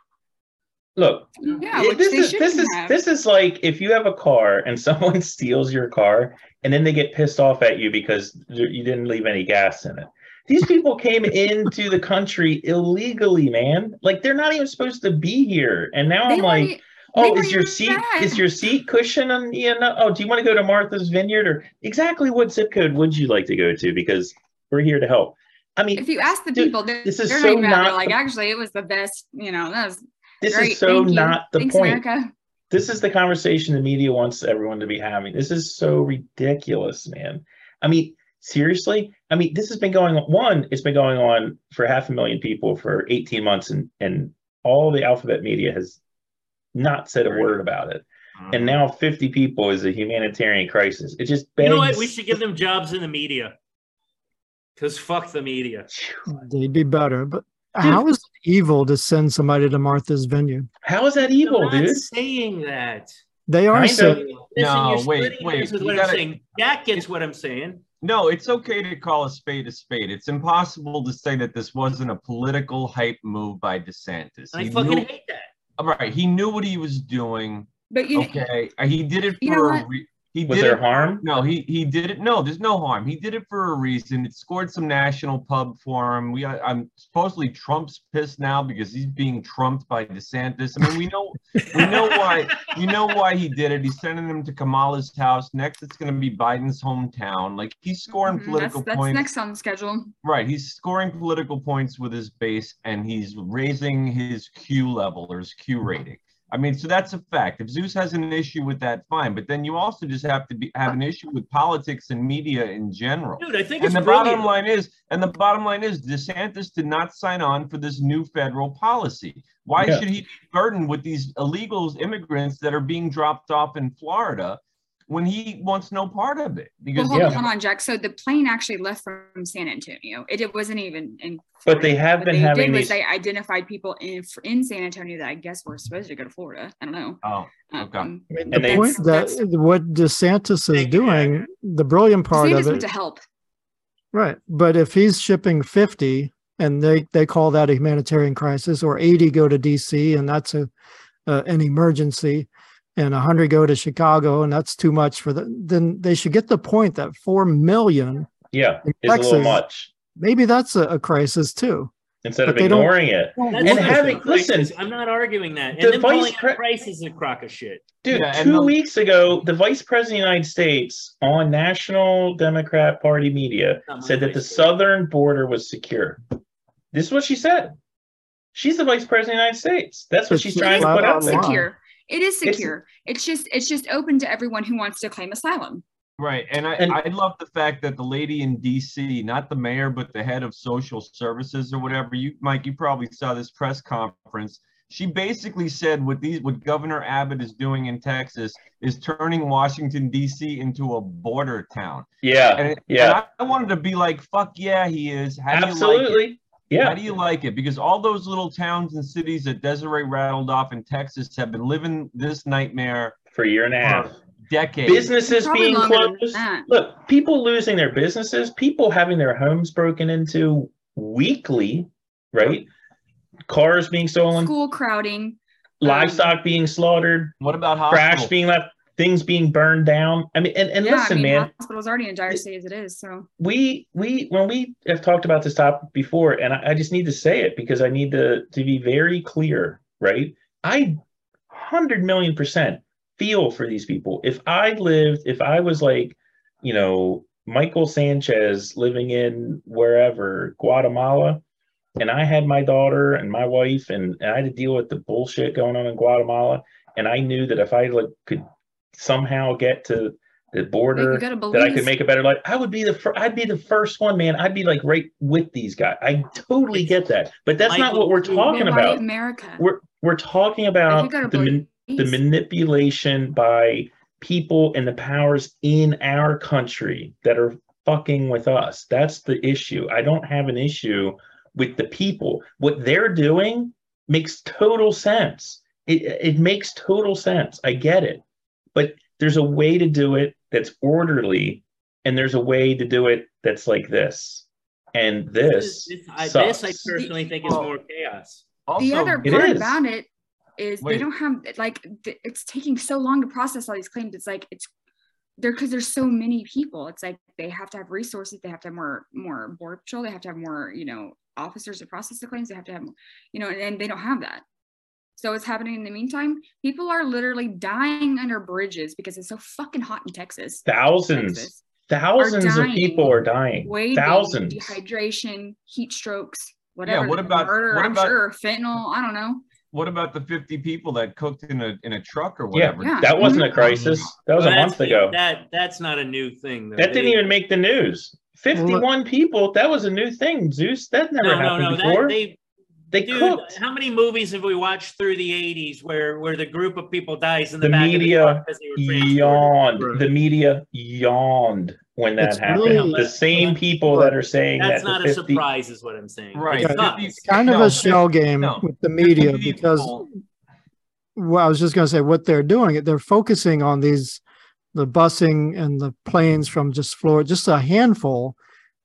Look, Yeah, it- this is this is have. this is like if you have a car and someone steals your car and then they get pissed off at you because you didn't leave any gas in it. These people came into the country illegally, man. Like they're not even supposed to be here. And now They I'm like, oh, is your seat is your seat cushion on you uh, know, oh, do you want to go to Martha's Vineyard or exactly what zip code would you like to go to? Because we're here to help. I mean, if you ask the Dude, people, this is so not even mad. not They're like, actually, it was the best. You know, that was this great. is so Thank you. not the Thanks, point. America. this is the conversation the media wants everyone to be having. This is so ridiculous, man. I mean, seriously. I mean, this has been going on. One, it's been going on for half a million people for 18 months, and and all the alphabet media has not said a word about it. Mm-hmm. And now 50 people is a humanitarian crisis. It just begs. You know what? We should give them jobs in the media. Because fuck the media. They'd be better. But how is it evil to send somebody to Martha's Vineyard? How is that evil, I'm not dude? saying that. They are saying of. No, you're wait, wait, hairs you what gotta- I'm saying. Jack gets what I'm saying. No, it's okay to call a spade a spade. It's impossible to say that this wasn't a political hype move by DeSantis. I He fucking knew, hate that. all right, he knew what he was doing. But you, Okay, he did it You know for a what? re- he Was did there it harm? No, he he did it. No, there's no harm. He did it for a reason. It scored some national pub for him. We, I'm supposedly Trump's pissed now because he's being trumped by DeSantis. I mean, we know, we know why. You know why he did it. He's sending him to Kamala's house. Next, it's going to be Biden's hometown. Like he's scoring Mhm, political that's, that's points. next on the schedule. Right, he's scoring political points with his base, and he's raising his Q level or his Q rating. I mean, so that's a fact. If Zeus has an issue with that, fine. But then you also just have to be have an issue with politics and media in general. Dude, I think And it's the brilliant. bottom line is, and the bottom line is, DeSantis did not sign on for this new federal policy. Why Yeah. should he be burdened with these illegals, immigrants that are being dropped off in Florida when he wants no part of it? Well, Because hold, Yeah. on, hold on, Jack. So the plane actually left from San Antonio. It, it wasn't even in. But they have What been they having did was they identified people in in San Antonio that I guess were supposed to go to Florida. I don't know. oh, Okay. Um, I mean, And the they- point that what DeSantis is doing, the brilliant part DeSantis of went it, to help. right? But if he's shipping 50 and they they call that a humanitarian crisis, or 80 go to DC and that's a uh, an emergency, and 100 go to Chicago and that's too much for the, then they should get the point that four million, Yeah, In it's a little much. maybe that's a, a crisis too. Instead of but they don't- ignoring it. And having- listen, I'm not arguing that. the And then vice calling pre- it price is a crock of shit. Dude, Yeah, two the- weeks ago, the vice president of the United States on National Democrat Party media said that the vice southern border was secure. This is what she said. She's the vice president of the United States. That's what It's she's trying to put out out there. secure. It is secure. It's, just it's just open to everyone who wants to claim asylum. Right. And I, And- I love the fact that the lady in DC, not the mayor, but the head of social services or whatever, you Mike, you probably saw this press conference. She basically said what these what Governor Abbott is doing in Texas is turning Washington DC into a border town. Yeah, And, yeah, and I wanted to be like, fuck yeah, he is. How do you like it? absolutely. How do you like it? Because all those little towns and cities that Desiree rattled off in Texas have been living this nightmare for a year and a half. decades. Businesses being closed. Look, people losing their businesses, people having their homes broken into weekly, right? Cars being stolen, School crowding. livestock being slaughtered, What about trash hospitals? being left, things being burned down. I mean, and, and yeah, listen, I mean, man, hospital's already in dire state as it is. So we we when we have talked about this topic before, and I, I just need to say it because I need to to be very clear, right? I hundred million percent feel for these people. If I lived, if I was like, you know, Michael Sanchez living in wherever Guatemala, and I had my daughter and my wife, and, and I had to deal with the bullshit going on in Guatemala, and I knew that if I like, could somehow get to the border could go to that I could make a better life. I would be the fir- I'd be the first one, man. I'd be like right with these guys. I totally get that, but that's not what we're talking about. America. We're we're talking about could go to the man- the manipulation by people and the powers in our country that are fucking with us. That's the issue. I don't have an issue with the people. What they're doing makes total sense. It it makes total sense. I get it. But there's a way to do it that's orderly and there's a way to do it that's like this. And this This, I, sucks. this I personally think is more chaos. Also, the other part is. about it is Wait. they don't have like th- it's taking so long to process all these claims. It's like it's there because there's so many people. It's like they have to have resources. They have to have more more board patrol. They have to have more you know officers to process the claims. They have to have you know, and, and they don't have that. So what's happening in the meantime? People are literally dying under bridges because it's so fucking hot in Texas. Thousands, Texas. thousands of people are dying. Waving, Thousands. dehydration, heat strokes, whatever. Yeah, what about- murder? what I'm about- sure fentanyl. I don't know. What about the 50 people that cooked in a in a truck or whatever? Yeah. that wasn't a mm-hmm. crisis. That was a month ago. That that's not a new thing. Though. That didn't They- even make the news. 51 people. That was a new thing, Zeus. That never No, no, happened no. before. That, they, they dude, cooked. how many movies have we watched through the '80s where where the group of people dies in the, The back media of the they were transported? Yawned. The media yawned when that It's happened. really- the same people that are saying That's that not the a 50 surprise, is what I'm saying. Right. It Yeah. It's kind of a shell game no. with the media because well, I was just going to say what they're doing. They're focusing on these, the busing and the planes from just Florida, just a handful.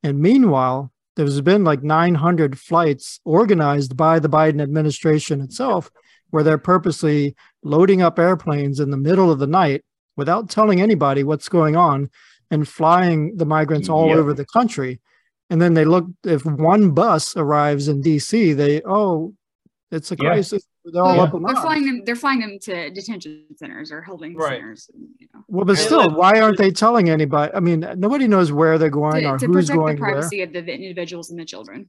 And meanwhile, there's been like 900 flights organized by the Biden administration itself, where they're purposely loading up airplanes in the middle of the night without telling anybody what's going on and flying the migrants all Yep. over the country. And then they look, if one bus arrives in DC, they, oh, it's a crisis. They're all Yeah. up in They're arms. flying them. They're flying them to detention centers or holding Right. centers. You know, Well, but Yeah, still, why aren't they telling anybody? I mean, nobody knows where they're going to, or to who's protect the going where. privacy of the individuals and the children.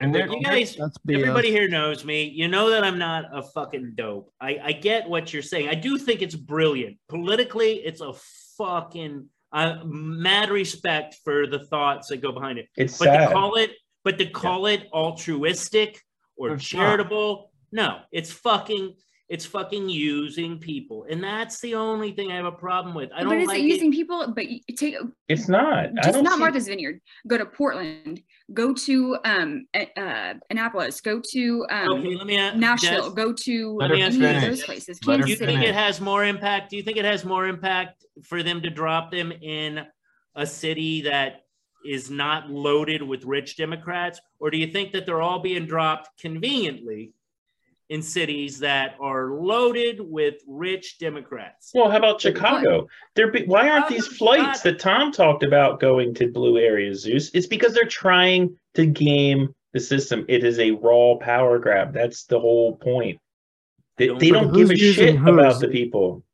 and they're, You guys, everybody here knows me. You know that I'm not a fucking dope. I, I get what you're saying. I do think it's brilliant. Politically, it's a fucking uh, mad respect for the thoughts that go behind it. It's But to sad. call it, but to call it altruistic or It's charitable, no, it's fucking, it's fucking using people, and that's the only thing I have a problem with. I don't it's like using it. people. But take It's not. I just don't see- Martha's Vineyard. Go to Portland. Go to um uh, Annapolis. Go to um Okay, let me ask Nashville. Jess, Go to Let her any of those places. Let her Do you think City. it has more impact? Do you think it has more impact for them to drop them in a city that is not loaded with rich Democrats? Or do you think that they're all being dropped conveniently in cities that are loaded with rich Democrats? Well, how about Chicago? There be, why aren't these flights that Tom talked about going to blue areas, Zeus? It's because they're trying to game the system. It is a raw power grab. That's the whole point. They, Don't- they don't give a shit whose? about the people.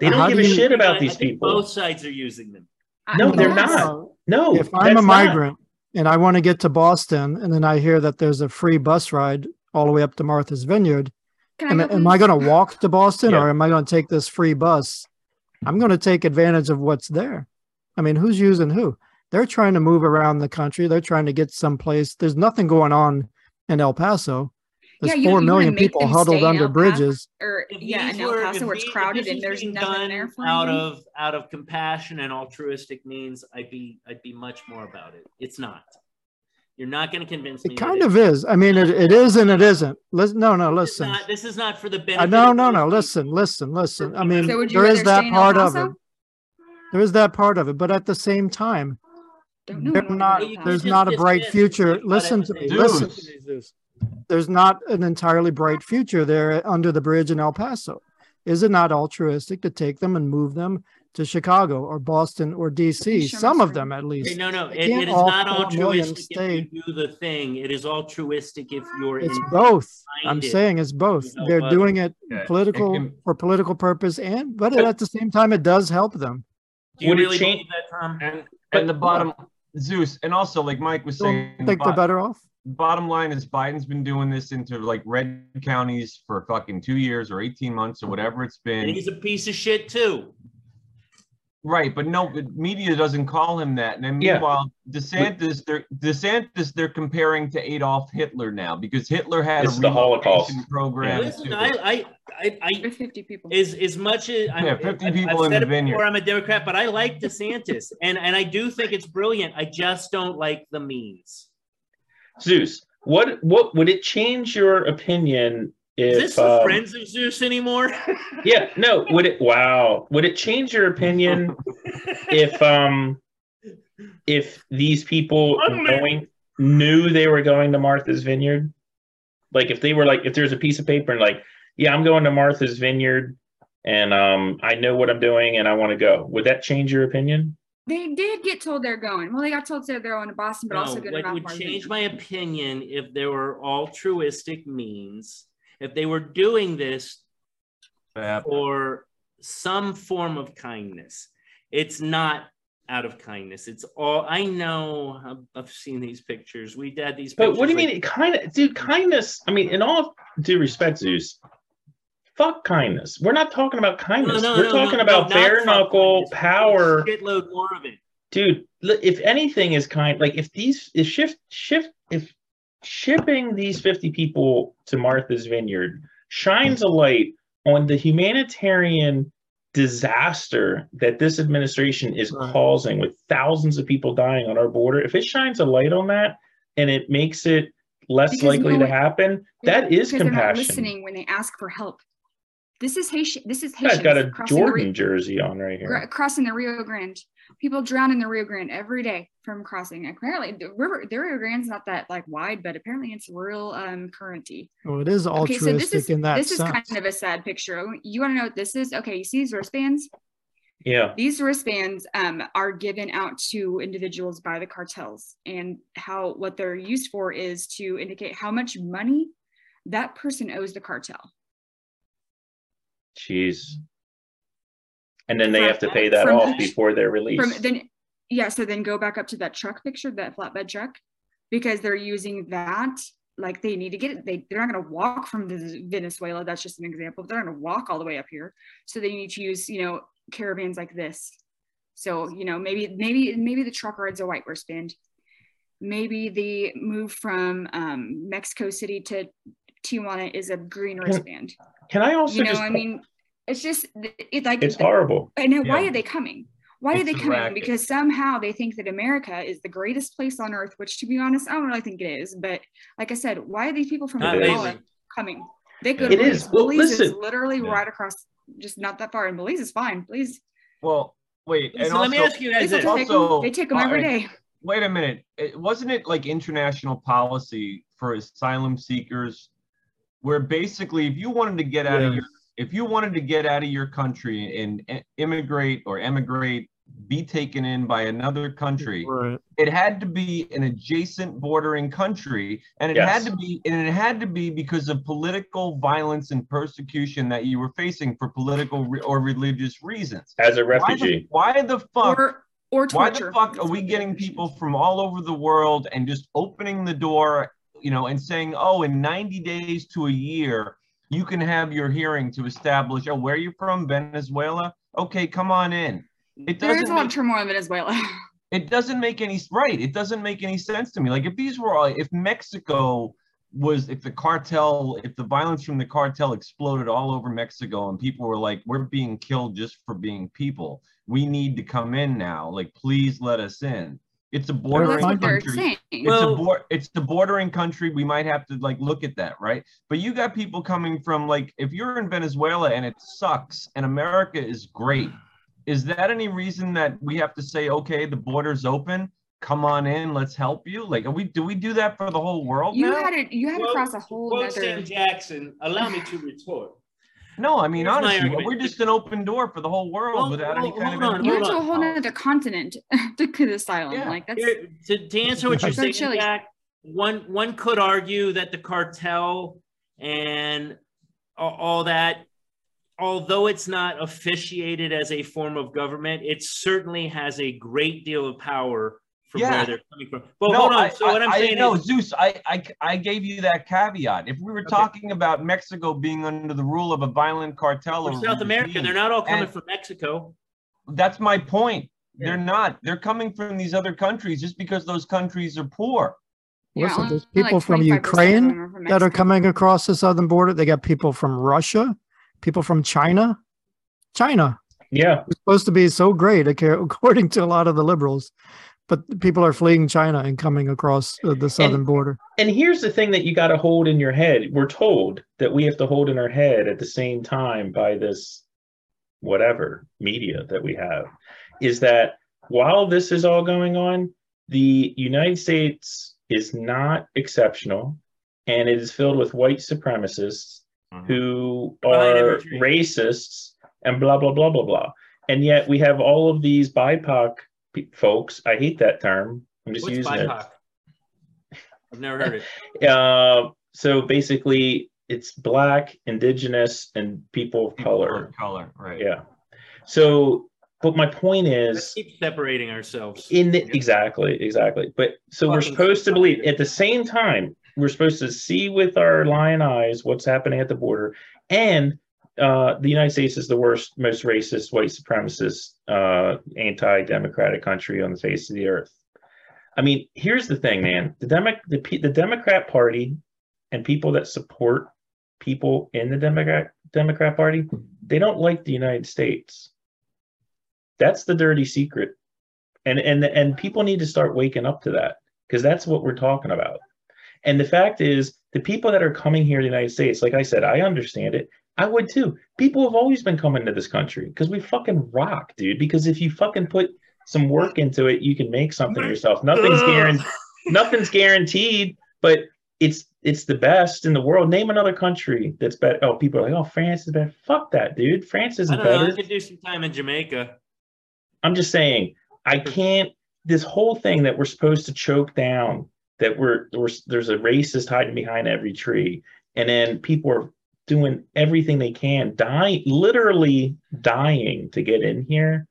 They don't How give do a you- shit I about think these people. Both sides are using them. I- No, they're not. No, If I'm that's a not. migrant and I want to get to Boston and then I hear that there's a free bus ride all the way up to Martha's Vineyard, Can am, I go, am I going to walk to Boston Yeah. or am I going to take this free bus? I'm going to take advantage of what's there. I mean, who's using who? They're trying to move around the country. They're trying to get someplace. There's nothing going on in El Paso. There's Yeah, you- four you million people huddled under bridges. or yeah, these in El Paso if where it's crowded and there's being nothing done there for out you. of out of compassion and altruistic means, I'd be I'd be much more about it. It's not. You're not going to convince me. It that kind of is. I mean, it, it is and it isn't. Listen, no, no, This is listen. not, this is not for the benefit. I no, no, no. Listen, listen, listen. I mean, So there is that stay in El part of Paso? it. There is that part of it, but at the same time, Don't know not. There's not a bright future. Listen to me. Listen Zeus. to me, Zeus. There's not an entirely bright future there under the bridge in El Paso. Is it not altruistic to take them and move them to Chicago or Boston or DC? Sure, Some of them, at least. Okay, no, no, it, it is all not altruistic stay- if you do the thing. It is altruistic if you're It's in both. I'm it saying it's both. to help They're others. doing it Yeah, it political can- for political purpose, and but But- at the same time, it does help them. Do you Would really change- believe that, Tom? and But- and the bottom Zeus, and also like Mike was Don't saying, think they're better off. bottom line is Biden's been doing this into like red counties for fucking two years or 18 months or whatever it's been. he's a piece of shit too. Right, but no, the media doesn't call him that. And then Yeah. meanwhile, DeSantis, they're DeSantis, they're comparing to Adolf Hitler now because Hitler had It's a the Holocaust. relocation program. Listen, too. I, I, I, I With 50 people. is as much as I'm, Yeah, 50 I've- people I've in said the it vineyard. before, I'm a Democrat, but I like DeSantis, and and I do think it's brilliant. I just don't like the means. Zeus, what what would it change your opinion Is if this um, Friends of Zeus anymore? Yeah, no, would it wow, would it change your opinion if um if these people Unmanned. knowing knew they were going to Martha's Vineyard? Like if they were like if there's a piece of paper and like yeah, I'm going to Martha's Vineyard and um, I know what I'm doing and I want to go. Would that change your opinion? They did get told they're going. Well, they got told they're going to Boston, but No, also good to what Mount would Martin. change my opinion if there were altruistic means, if they were doing this Bad. for some form of kindness. It's not out of kindness. It's all I know. I've, seen these pictures. We did these pictures. But what do you like- mean? Kind of, dude. Kindness. I mean, in all due respect, Zeus. Fuck kindness. We're not talking about kindness. No, no, We're no, talking about bare knuckle power, Shitload more of it. dude. If anything is kind, like if these if shift shift if shipping these fifty people to Martha's Vineyard shines a light on the humanitarian disaster that this administration is Right. causing with thousands of people dying on our border, if it shines a light on that and it makes it less Because likely no to happen, that is because they're not listening when they ask for help. This is Haitian. This is Guy's Haitian. got a Jordan jersey on right here. crossing the Rio Grande. People drown in the Rio Grande every day from crossing. Apparently, the river, the Rio Grande's not that like wide, but apparently it's real um currenty. Well, it is Okay, so this is in that this is kind of a sad picture. You want to know what this is? Okay, you see these wristbands? Yeah. These wristbands um, are given out to individuals by the cartels, and how what they're used for is to indicate how much money that person owes the cartel. Jeez. And then they have to pay that from- off before they're released. From then, yeah. So then go back up to that truck picture, that flatbed truck, because they're using that. Like they need to get it. They they're not going to walk from the Venezuela. That's just an example. They're going to walk all the way up here, so they need to use you know caravans like this. So you know maybe maybe maybe the truck rides a white wristband. Maybe the move from um, Mexico City to Tijuana is a green wristband. Can I also You know, just I mean, it's just it like it's horrible. and now, why are they coming? Why are they coming? racket. Because somehow they think that America is the greatest place on earth, which to be honest, I don't really think it is. But like I said, why are these people from Not It is. Guatemala coming? They could It to Belize. is. Well, Belize is literally Yeah. right across, just not that far. And Belize is fine. Belize, Well, wait, and So let me ask you they guys this. take them. Also, They take them every day. wait a minute. It, wasn't it like international policy for asylum seekers, where basically, if you wanted to get out of your, if you wanted to get out of your country and immigrate or emigrate, be taken in by another country, Right. it had to be an adjacent bordering country, and it Yes. had to be, and it had to be because of political violence and persecution that you were facing for political re- or religious reasons. As a Why the, refugee. why the fuck? Or or why the fuck are we getting people from all over the world and just opening the door, you know, and saying, oh, in 90 days to a year, you can have your hearing to establish, oh, where are you from? Venezuela? Okay, come on in. It There is doesn't a lot make, of turmoil in Venezuela. it doesn't make any right. It doesn't make any sense to me. Like if these were all, if Mexico was if the cartel, if the violence from the cartel exploded all over Mexico and people were like, we're being killed just for being people. We need to come in now. Like, please let us in. It's a bordering that's country. It's Well- a bor- it's the bordering country. We might have to like look at that, right? But you got people coming from like if you're in Venezuela and it sucks and America is great, is that any reason that we have to say, okay, the border's open, come on in, let's help you? Like, are we do we do that for the whole world You now? had it. You had to cross a whole Quote other. Sam Jackson, allow me to retort. No, I mean Here's honestly, we're just an open door for the whole world Well, without any well, kind of hold on, You hold went to a on. whole other continent to get asylum. Yeah. Like that's Here, to, to answer what you're So saying, chilly. Jack, one one could argue that the cartel and all that, although it's not officiated as a form of government, it certainly has a great deal of power from Yeah. where they're coming from. But no, hold on. I, so what I'm I, saying no, is, Zeus, I, I, I gave you that caveat. If we were Okay. talking about Mexico being under the rule of a violent cartel or South America, regime, they're not all coming from Mexico. That's my point. Yeah. They're not. They're coming from these other countries just because those countries are poor. Yeah, Listen, only there's like people from Ukraine are from that are coming across the southern border. They got people from Russia, people from China. China Yeah. is supposed to be so great, according to a lot of the liberals, but people are fleeing China and coming across the southern border. And here's the thing that you got to hold in your head. We're told that we have to hold in our head at the same time by this whatever media that we have is that while this is all going on, the United States is not exceptional and it is filled with white supremacists Mhm. who are racists and blah blah blah blah blah. And yet we have all of these BIPOC pe- folks. I hate that term. I'm just What's using BIPOC? I've never heard it. it. Uh, so basically, it's black, indigenous, and people of People color. of color, right? Yeah. So, but my point Let's is, keep separating ourselves. in the, exactly, exactly. But so we're supposed to believe at the same time we're supposed to see with our lion eyes what's happening at the border, and uh, the United States is the worst, most racist, white supremacist, uh, anti-democratic country on the face of the earth. I mean, here's the thing, man. The Demo- the, P- the Democrat Party and people that support people in the Democrat Democrat Party, they don't like the United States. That's the dirty secret. And and and people need to start waking up to that because that's what we're talking about. And the fact is, the people that are coming here to the United States, like I said, I understand it. I would too. People have always been coming to this country because we fucking rock, dude. Because if you fucking put some work into it, you can make something yourself. Nothing's guaranteed. Nothing's guaranteed, but it's it's the best in the world. Name another country that's better. Oh, people are like, oh, France is better. Fuck that, dude. France isn't don't know. better. I could do some time in Jamaica. I'm just saying, I can't. This whole thing that we're supposed to choke down, that we're, we're there's a racist hiding behind every tree, and then people are doing everything they can, dying, literally dying to get in here.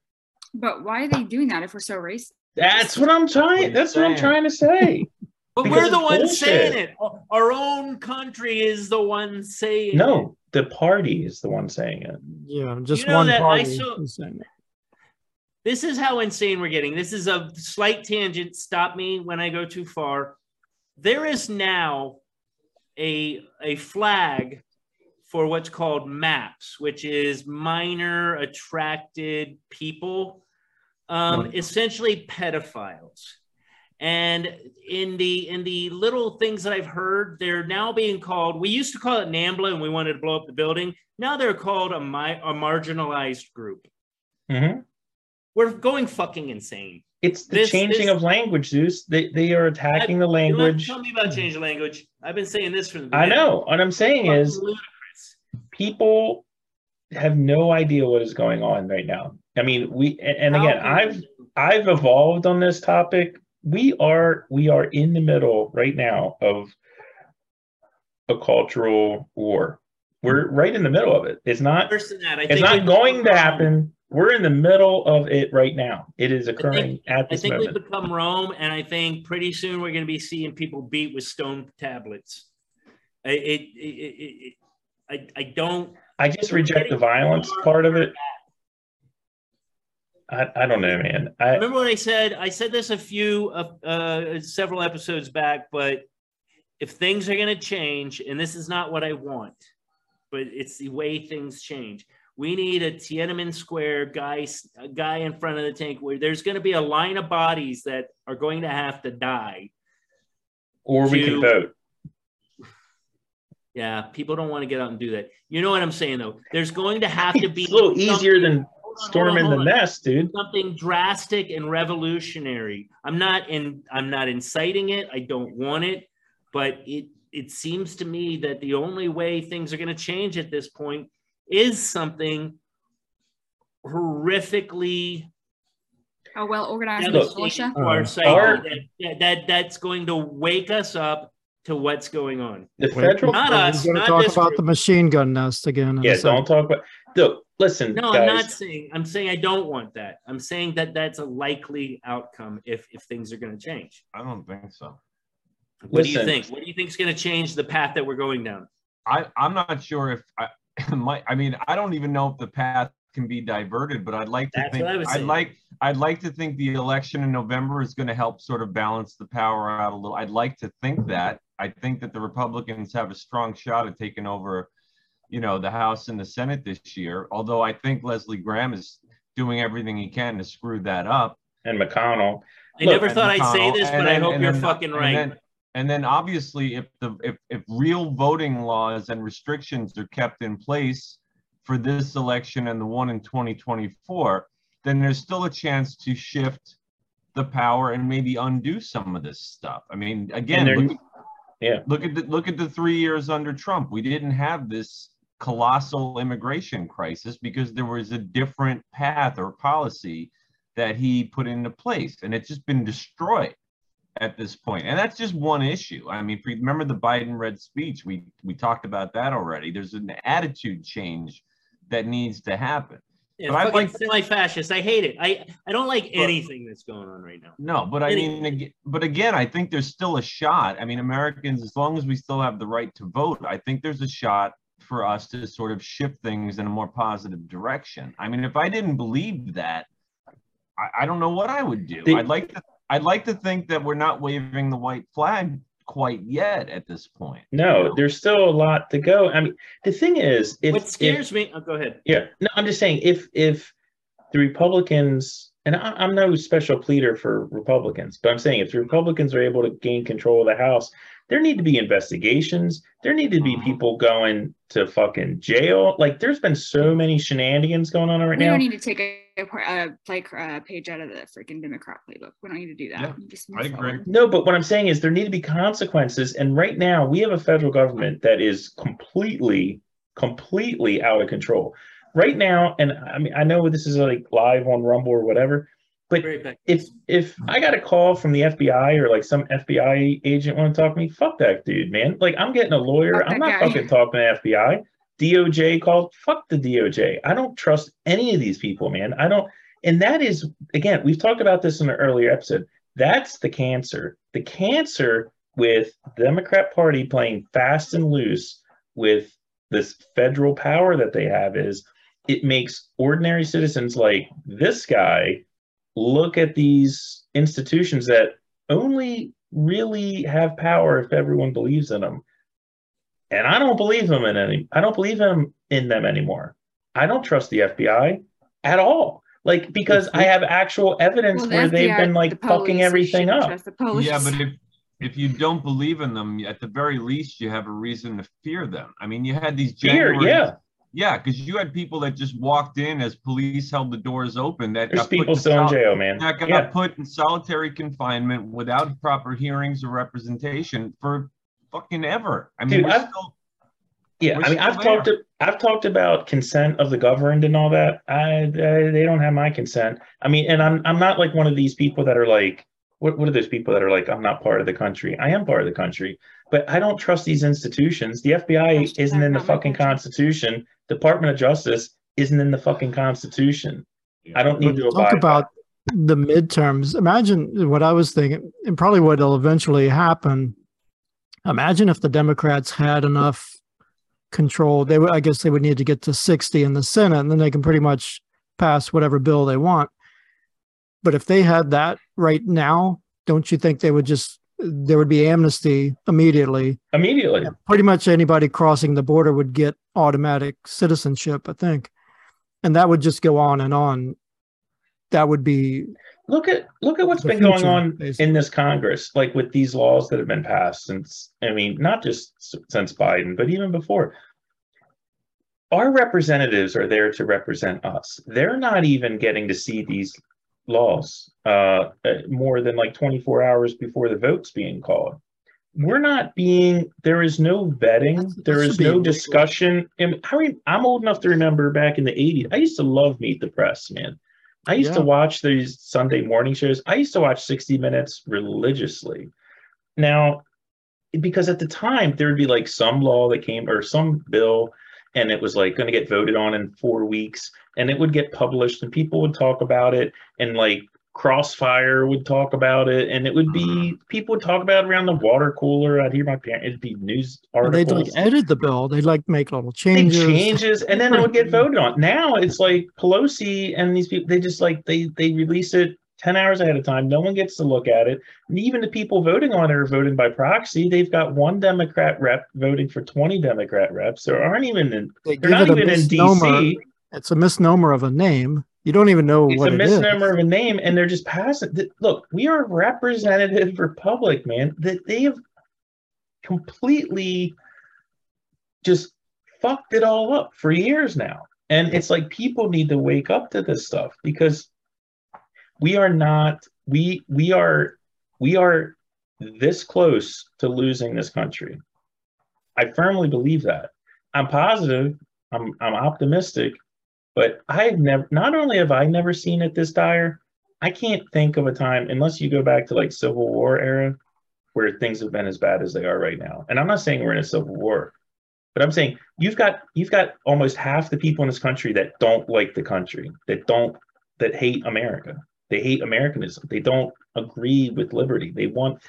But why are they doing that if we're so racist? That's what I'm trying. you That's what I'm trying to say. But Because we're the ones bullshit. saying it. Our own country is the one saying it. No, the party is the one saying it. Yeah, just know one party saw- is saying it. This is how insane we're getting. This is a slight tangent. Stop me when I go too far. There is now a, a flag for what's called MAPS, which is minor attracted people, um, essentially pedophiles. And in the in the little things that I've heard, they're now being called. We used to call it NAMBLA, and we wanted to blow up the building. Now they're called a, mi- a marginalized group. Mhm. We're going fucking insane. It's the This- changing this- of language, Zeus. They they are attacking the language. Tell me about change of language. I've been saying this from the I know. What I'm saying is, ludicrous. People have no idea what is going on right now. I mean, we and, and again, I've I've evolved on this topic. We are we are in the middle right now of a cultural war. We're right in the middle of it. It's not Worse than that, I it's think not going to happen. We're in the middle of it right now. It is occurring at I think moment. we've become Rome, and I think pretty soon we're going to be seeing people beat with stone tablets. It, it, it, it, I, I don't. I just reject the violence part of it. I, I don't know, man. I Remember what I said? I said this a few, uh, uh, several episodes back, but if things are going to change, and this is not what I want, but it's the way things change. We need a Tiananmen Square guy, a guy in front of the tank where there's going to be a line of bodies that are going to have to die. or we can vote. Yeah, people don't want to get out and do that. You know what I'm saying, though? There's going to have to be It's a little easier than Hold on, hold on, storming the nest, dude. something drastic and revolutionary. I'm not in I'm not inciting it. I don't want it, but it it seems to me that the only way things are going to change at this point is something horrifically How well organized Look, is militia? our Uh, our- that, that, that that's going to wake us up to what's going on. The Wait, federal Not We're us, going to not talk this about group. the machine gun nest again. in a Yeah, second. don't talk about. Look, listen, No, guys. I'm not saying I'm saying I don't want that. I'm saying that that's a likely outcome if if things are going to change. I don't think so. What do you think? What do you think is going to change the path that we're going down? I, I'm not sure if I my I mean I don't even know if the path can be diverted, but I'd like to That's think I was I'd like I'd like to think the election in November is going to help sort of balance the power out a little. I'd like to think that. I think that the Republicans have a strong shot at taking over, you know, the House and the Senate this year. Although I think Lindsey Graham is doing everything he can to screw that up. and McConnell. I Look, never and thought I'd say this, and but I hope you're then- fucking and right. then- And then obviously, if the if, if real voting laws and restrictions are kept in place for this election and the one in 2024, then there's still a chance to shift the power and maybe undo some of this stuff. I mean, again, And they're- look, yeah. look at the look at the three years under Trump. We didn't have this colossal immigration crisis because there was a different path or policy that he put into place and it's just been destroyed at this point and that's just one issue i mean remember the biden red speech we we talked about that already there's an attitude change that needs to happen It's But I'd fucking like- semi-fascist. I hate it. I I don't like anything that's going on right now. no but i mean but again i think there's still a shot i mean americans as long as we still have the right to vote i think there's a shot for us to sort of shift things in a more positive direction i mean if i didn't believe that i, I don't know what i would do The- i'd like to i'd like to think that we're not waving the white flag quite yet at this point No, there's still a lot to go. I mean, the thing is, if what if- scares me? Oh, go ahead. Yeah, no, I'm just saying if if the Republicans and I, I'm no special pleader for Republicans, but I'm saying if the Republicans are able to gain control of the House, there need to be investigations. There need to be Mhm. people going to fucking jail. Like there's been so many shenanigans going on right we now. don't need to take a, a, par- a play uh, page out of the freaking Democrat playbook. We don't need to do that. Yeah, Just I agree. No, but what I'm saying is there need to be consequences. And right now we have a federal government that is completely, completely out of control. Right now, and I mean I know this is like live on Rumble or whatever, but Right if if I got a call from the FBI or like some FBI agent want to talk to me, fuck that dude, man. Like I'm getting a lawyer. Fuck I'm not guy. fucking talking to FBI. DOJ called. Fuck the DOJ. I don't trust any of these people, man. I don't. And that is again, we've talked about this in an earlier episode. That's the cancer. The cancer with the Democrat Party playing fast and loose with this federal power that they have is it makes ordinary citizens like this guy look at these institutions that only really have power if everyone believes in them. And I don't believe them in any I don't believe them in them anymore. I don't trust the FBI at all. Like because I have actual evidence Well, the where they've been like the fucking everything up. trust The police. Yeah, but if if you don't believe in them, at the very least, you have a reason to fear them. I mean, you had these Fear, yeah. yeah, because you had people that just walked in as police held the doors open. That There's got people in still in jail, man. that got Yeah. put in solitary confinement without proper hearings or representation for fucking ever. I mean, Dude, we're I've- still Yeah, We're I mean, still I've talked to, I've talked about consent of the governed and all that. I, I they don't have my consent. I mean, and I'm I'm not like one of these people that are like, what what are those people that are like, I'm not part of the country. I am part of the country, but I don't trust these institutions. The FBI Hashtag isn't in the fucking country. Constitution. Department of Justice isn't in the fucking Constitution. I don't need to Talk abide. by about the midterms. Imagine what I was thinking, and probably what will eventually happen. Imagine if the Democrats had enough control. They would, I guess, they would need to get to sixty in the Senate, and then they can pretty much pass whatever bill they want. But if they had that right now, don't you think they would just there would be amnesty immediately? immediately. pretty much anybody crossing the border would get automatic citizenship, I think. And that would just go on and on. That would be Look at look at what's been going on basically. in this Congress, like with these laws that have been passed since. I mean, not just since Biden, but even before. Our representatives are there to represent us. They're not even getting to see these laws uh, uh, more than like 24 hours before the vote's being called. We're not being. There is no vetting. That's- that there is no discussion. And I mean, I'm old enough to remember back in the 80s. I used to love Meet the Press, man. I used to watch these Sunday morning shows. I used to watch 60 Minutes religiously. Now, because at the time there would be like some law that came or some bill, and it was like going to get voted on in four weeks, and it would get published, and people would talk about it, and like Crossfire would talk about it, and it would be mm-hmm. people would talk about it around the water cooler. I'd hear my parents. It'd be news articles. they'd like edit the bill. They'd like make little big changes. changes and then it would get voted on now it's like pelosi and these people they just like they they release it 10 hours ahead of time no one gets to look at it and even the people voting on it are voting by proxy they've got one democrat rep voting for 20 democrat reps there aren't even in They they're give not it even in dc It's a misnomer of a name. You don't even know it's what a it is. misnomer of a name and they're just passing look we are a representative republic man that they have completely just fucked it all up for years now and it's like people need to wake up to this stuff because we are not we we are we are this close to losing this country i firmly believe that I'm positive. I'm I'm optimistic, but I've never. Not only have I never seen it this dire, I can't think of a time unless you go back to like Civil War era where things have been as bad as they are right now. And I'm not saying we're in a civil war, but I'm saying you've got you've got almost half the people in this country that don't like the country, that don't that hate America. They hate Americanism. They don't agree with liberty. They want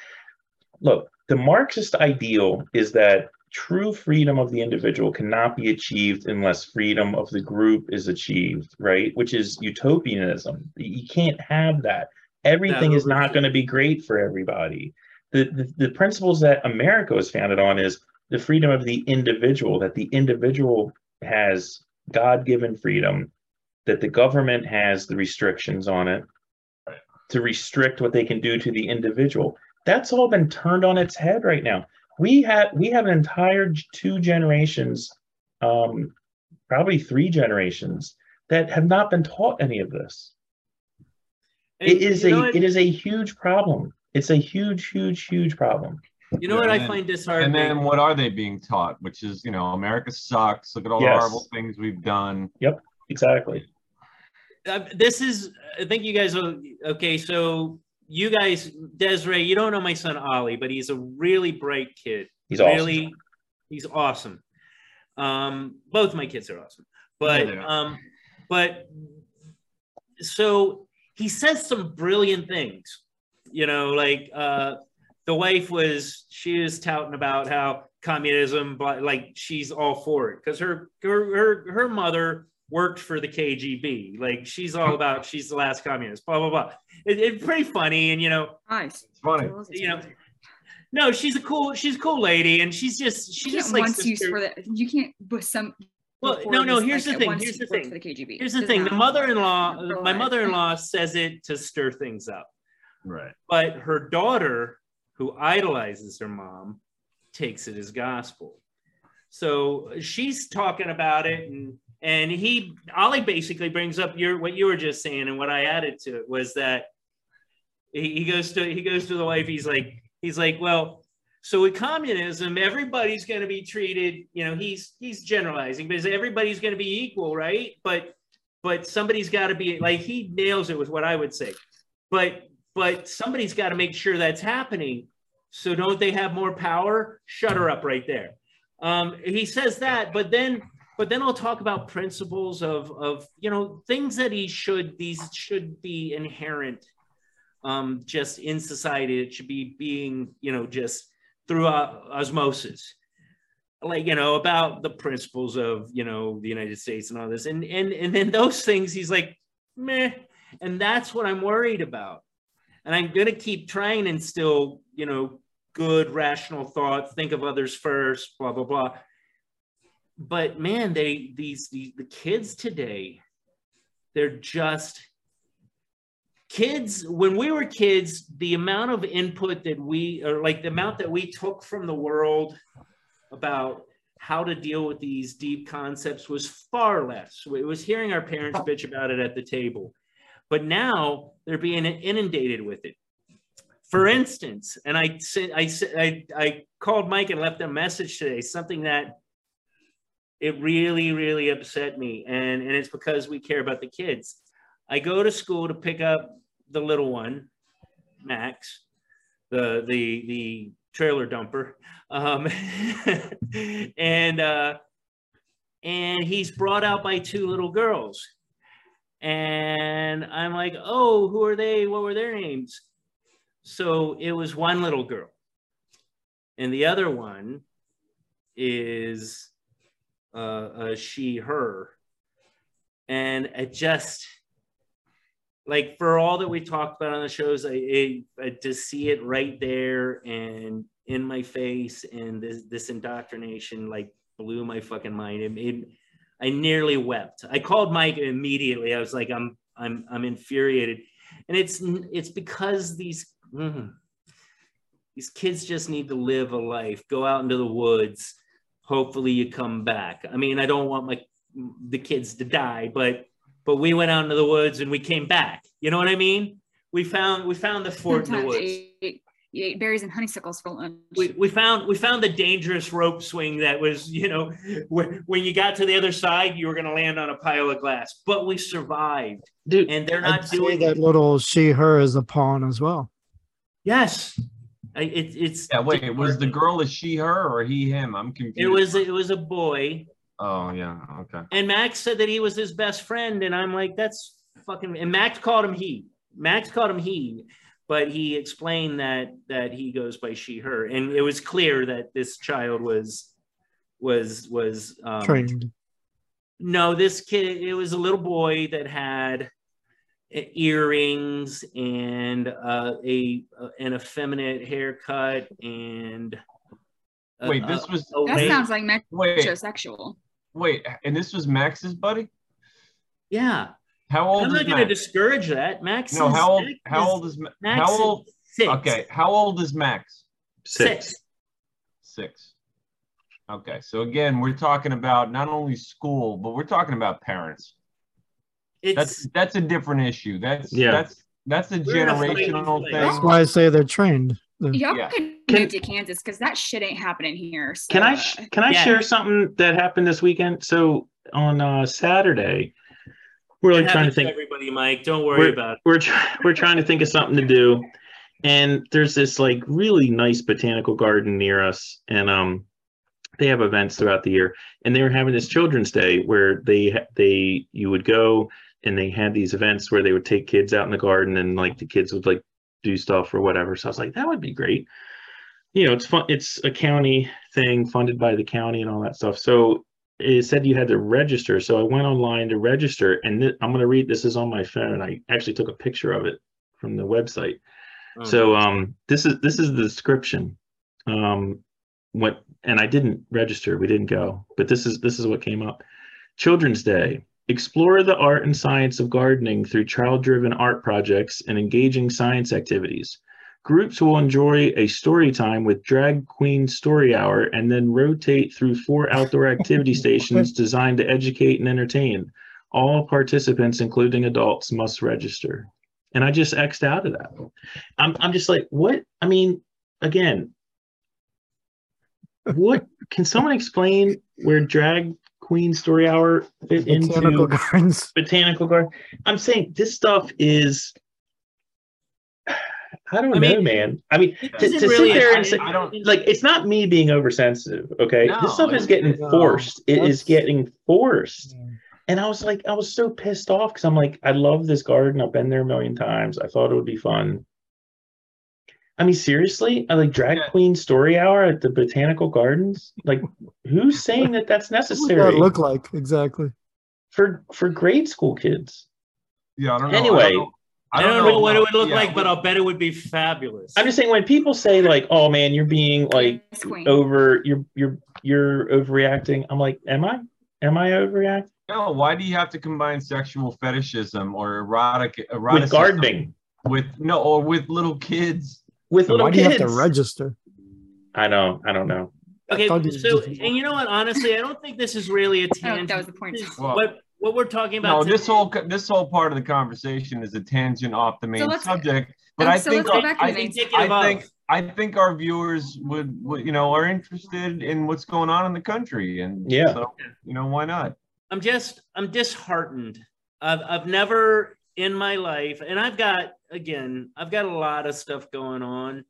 look, the Marxist ideal is that true freedom of the individual cannot be achieved unless freedom of the group is achieved, right? Which is utopianism. You can't have that. Everything is not going to be great for everybody. The, the, the principles that America was founded on is the freedom of the individual, that the individual has God given freedom, that the government has the restrictions on it to restrict what they can do to the individual. That's all been turned on its head right now we have we have an entire two generations, um, probably three generations that have not been taught any of this. And it is a it is a huge problem. It's a huge, huge, huge problem. You know what I find disheartening? And then what are they being taught? Which is, you know, America sucks. Look at all yes. the horrible things we've done. Yep, exactly. Uh, this is, I think you guys will, okay, so you guys, Desiree, you don't know my son Ollie, but he's a really bright kid. He's really, awesome. he's awesome. Um, both my kids are awesome, but yeah. um, but so he says some brilliant things. You know, like uh, the wife was she was touting about how communism, but like she's all for it because her her her her mother worked for the KGB. Like she's all about she's the last communist. Blah blah blah. It, it's pretty funny, and you know, nice. It's funny. You know, no, she's a cool she's a cool lady, and she's just she just like use for that. You can't with some. Well, no, no. Here's like, the thing. Here's the thing. The KGB. Here's the thing. The mother-in-law, my mother-in-law says it to stir things up. Right. But her daughter, who idolizes her mom, takes it as gospel. So she's talking about it and and he Ollie basically brings up your what you were just saying, and what I added to it was that he, he goes to he goes to the wife. He's like he's like, well, so with communism, everybody's going to be treated. You know, he's he's generalizing, but everybody's going to be equal, right? But but somebody's got to be like he nails it with what I would say. But but somebody's got to make sure that's happening. So don't they have more power? Shut her up right there. Um, he says that, but then but then I'll talk about principles of of you know things that he should these should be inherent um, just in society. It should be being you know just through uh, osmosis, like you know about the principles of you know the United States and all this, and and and then those things he's like meh, and that's what I'm worried about, and I'm gonna keep trying and still you know good rational thought, think of others first, blah blah blah but man, they these, these the kids today, they're just kids. When we were kids the amount of input that we or like the amount that we took from the world about how to deal with these deep concepts was far less. It was hearing our parents bitch about it at the table. But now they're being inundated with it. For instance and i said i i, I called mike and left a message today something that it really really upset me. And and it's because we care about the kids. I go to school to pick up the little one max the the the trailer dumper. Um, and uh and he's brought out by two little girls. And i'm like oh who are they? What were their names? So it was one little girl. And the other one is uh, uh, she, her. And it just, like, for all that we talked about on the shows, I, I, I to see it right there and in my face and this, this indoctrination, like, blew my fucking mind. It, made I nearly wept. I called Mike immediately. I was like, I'm, I'm, I'm infuriated. And it's, it's because these, mm, these kids just need to live a life, go out into the woods, hopefully you come back. I mean, I don't want my the kids to die, but but we went out into the woods and we came back. You know what I mean? We found we found the fort Sometimes in the woods. he ate berries and honeysuckles for lunch. we, we found we found the dangerous rope swing that was you know when, when you got to the other side you were going to land on a pile of glass but we survived Dude, and they're I'd not say doing that little she her is a pawn as well. yes I, it, it's Yeah, wait, was the girl is she, her, or he, him? I'm confused. it was it was a boy Oh yeah, okay. and max said that he was his best friend and i'm like that's fucking and max called him he max called him he but he explained that that he goes by she her and it was clear that this child was was was um, Trained. No, this kid, it was a little boy that had earrings and uh, a an effeminate haircut and a- Wait, this was a that late- sounds like wait, metrosexual. wait, and this was Max's buddy. yeah. How old I'm is not going to Max? discourage that. Max. no, how old? Max How is- old is Max how is old? Six. Okay, how old is Max? Six. Six. Okay, so again, we're talking about not only school, but we're talking about parents. It's That's that's a different issue. That's Yeah. that's that's a We're in a fighting generational thing. That's why I say they're trained. Y'all Yeah. can Can- move to Kansas because that shit ain't happening here. So, Can I uh, sh- can I Yeah. share something that happened this weekend? So on uh, Saturday, we're like trying to happens think. everybody, Mike. Don't worry about it. We're try- we're trying to think of something to do, and there's this like really nice botanical garden near us, and um, they have events throughout the year, and they were having this Children's Day where they they you would go and they had these events where they would take kids out in the garden and like the kids would like do stuff or whatever. So I was like, that would be great. You know, it's fun. It's a county thing funded by the county and all that stuff. So it said you had to register. So I went online to register, and th- I'm going to read. This is on my phone. And I actually took a picture of it from the website. Oh, So um, this is this is the description. Um, what and I didn't register. We didn't go, but this is this is what came up. Children's Day. Explore the art and science of gardening through child-driven art projects and engaging science activities. Groups will enjoy a story time with Drag Queen Story Hour and then rotate through four outdoor activity stations designed to educate and entertain. All participants, including adults, must register. And I just X'd out of that. I'm, I'm just like, what? I mean, again, what can someone explain where Drag Queen Story Hour fit Botanical into gardens. botanical garden? I'm saying this stuff is. I don't I know, mean, man. I mean, to, to really- sit there I- and say, I don't- like, it's not me being oversensitive. Okay, No, this stuff is getting no, forced. It is getting forced. And I was like, I was so pissed off because I'm like, I love this garden. I've been there a million times. I thought it would be fun. I mean, seriously, I like drag Yeah. queen story hour at the botanical gardens. Like, who's saying that that's necessary? What does necessary that look like exactly? for for grade school kids? Yeah, I don't know. Anyway, I don't know, I don't know what it would look yeah, like, but I'll bet it would be fabulous. I'm just saying when people say like, "Oh man, you're being like over, you're you're you're overreacting," I'm like, "Am I? Am I overreacting?" no. Why do you have to combine sexual fetishism or erotic eroticism With gardening, with no or with little kids? With little Why do you have to register? I know. I don't know. Okay, so just- and you know what? Honestly, I don't think this is really a Oh, tangent. that was the point. Well- what what we're talking about? No, about. this whole this whole part of the conversation is a tangent off the main let's- subject. But um, I so think let's go our- back I think. I think I think our viewers would, would you know are interested in what's going on in the country and Yeah. so you know why not? I'm just I'm disheartened. I've I've never in my life, and I've got again, I've got a lot of stuff going on,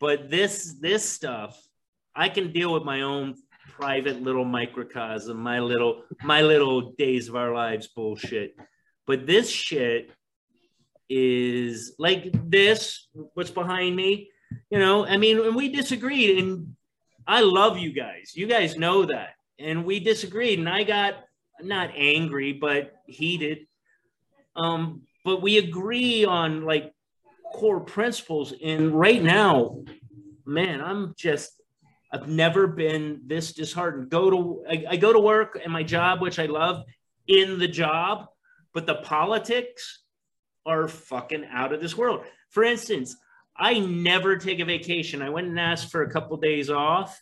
but this this stuff, I can deal with my own private little microcosm, my little my little days of our lives bullshit. But this shit is like this, what's behind me, you know, I mean, and we disagreed, and I love you guys. You guys know that. And we disagreed, and I got not angry, but heated. Um, but we agree on like core principles. And right now, man, I'm just I've never been this disheartened. Go to I, I go to work and my job, which I love, in the job, but the politics are fucking out of this world. For instance, I never take a vacation. I went and asked for a couple days off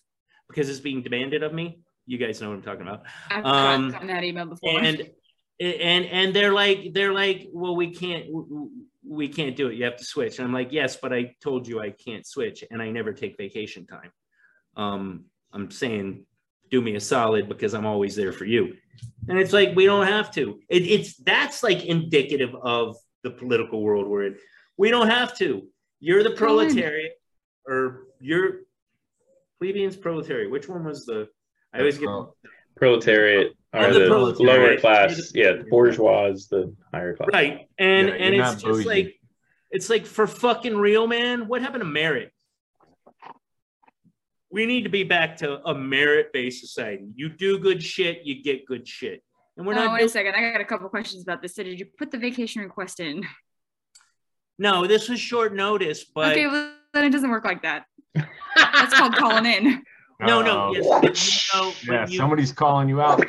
because it's being demanded of me. You guys know what I'm talking about I've um, gotten that email before. and and and they're like they're like well we can't we can't do it. You have to switch. And I'm like, yes, but I told you I can't switch and I never take vacation time. Um, I'm saying do me a solid because I'm always there for you. And it's like, we don't have to. It, it's that's like indicative of the political world we're in. We don't have to. You're the proletariat or you're plebeians proletariat. Which one was the, I always get, Pro- Proletariat are the the proletariat. lower class. Yeah, bourgeois is the higher class. right. And, Yeah, and it's just bougie. like, it's like for fucking real, man. What happened to merit? We need to be back to a merit-based society. You do good shit, you get good shit, and we're oh, not. wait doing- a second. I got a couple questions about this. So did you put the vacation request in? no, this was short notice, but okay, well, then it doesn't work like that. That's called calling in. no, no. Oh. Yes, you know, Yeah, you- somebody's calling you out.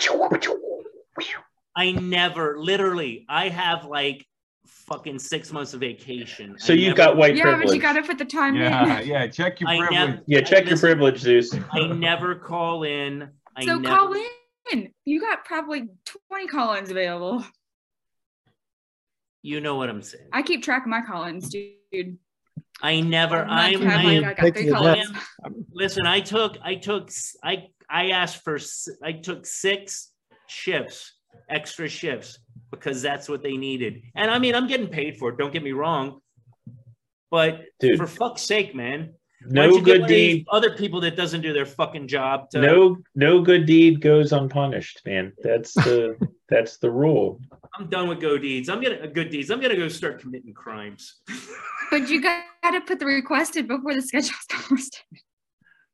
I never, literally, I have like fucking six months of vacation. So I you've never- got white yeah, privilege. but you got to put the time Yeah, in. yeah. Check your I privilege. never, yeah, check your listen, privilege, Zeus. I never call in. I So never, call in. You got probably 20 call-ins available. You know what I'm saying. I keep track of my call-ins, dude. I never. I'm. have, I like, am I got three the. Listen, I took, I took, s- I, I asked for, I took six shifts, extra shifts, because that's what they needed. And I mean, I'm getting paid for it. Don't get me wrong, but Dude, for fuck's sake, man, why no don't you good one deed. Other people that doesn't do their fucking job. To, No, no good deed goes unpunished, man. That's the that's the rule. I'm done with go deeds. I'm gonna uh, good deeds. I'm gonna go start committing crimes. But you got to put the request in before the schedule starts.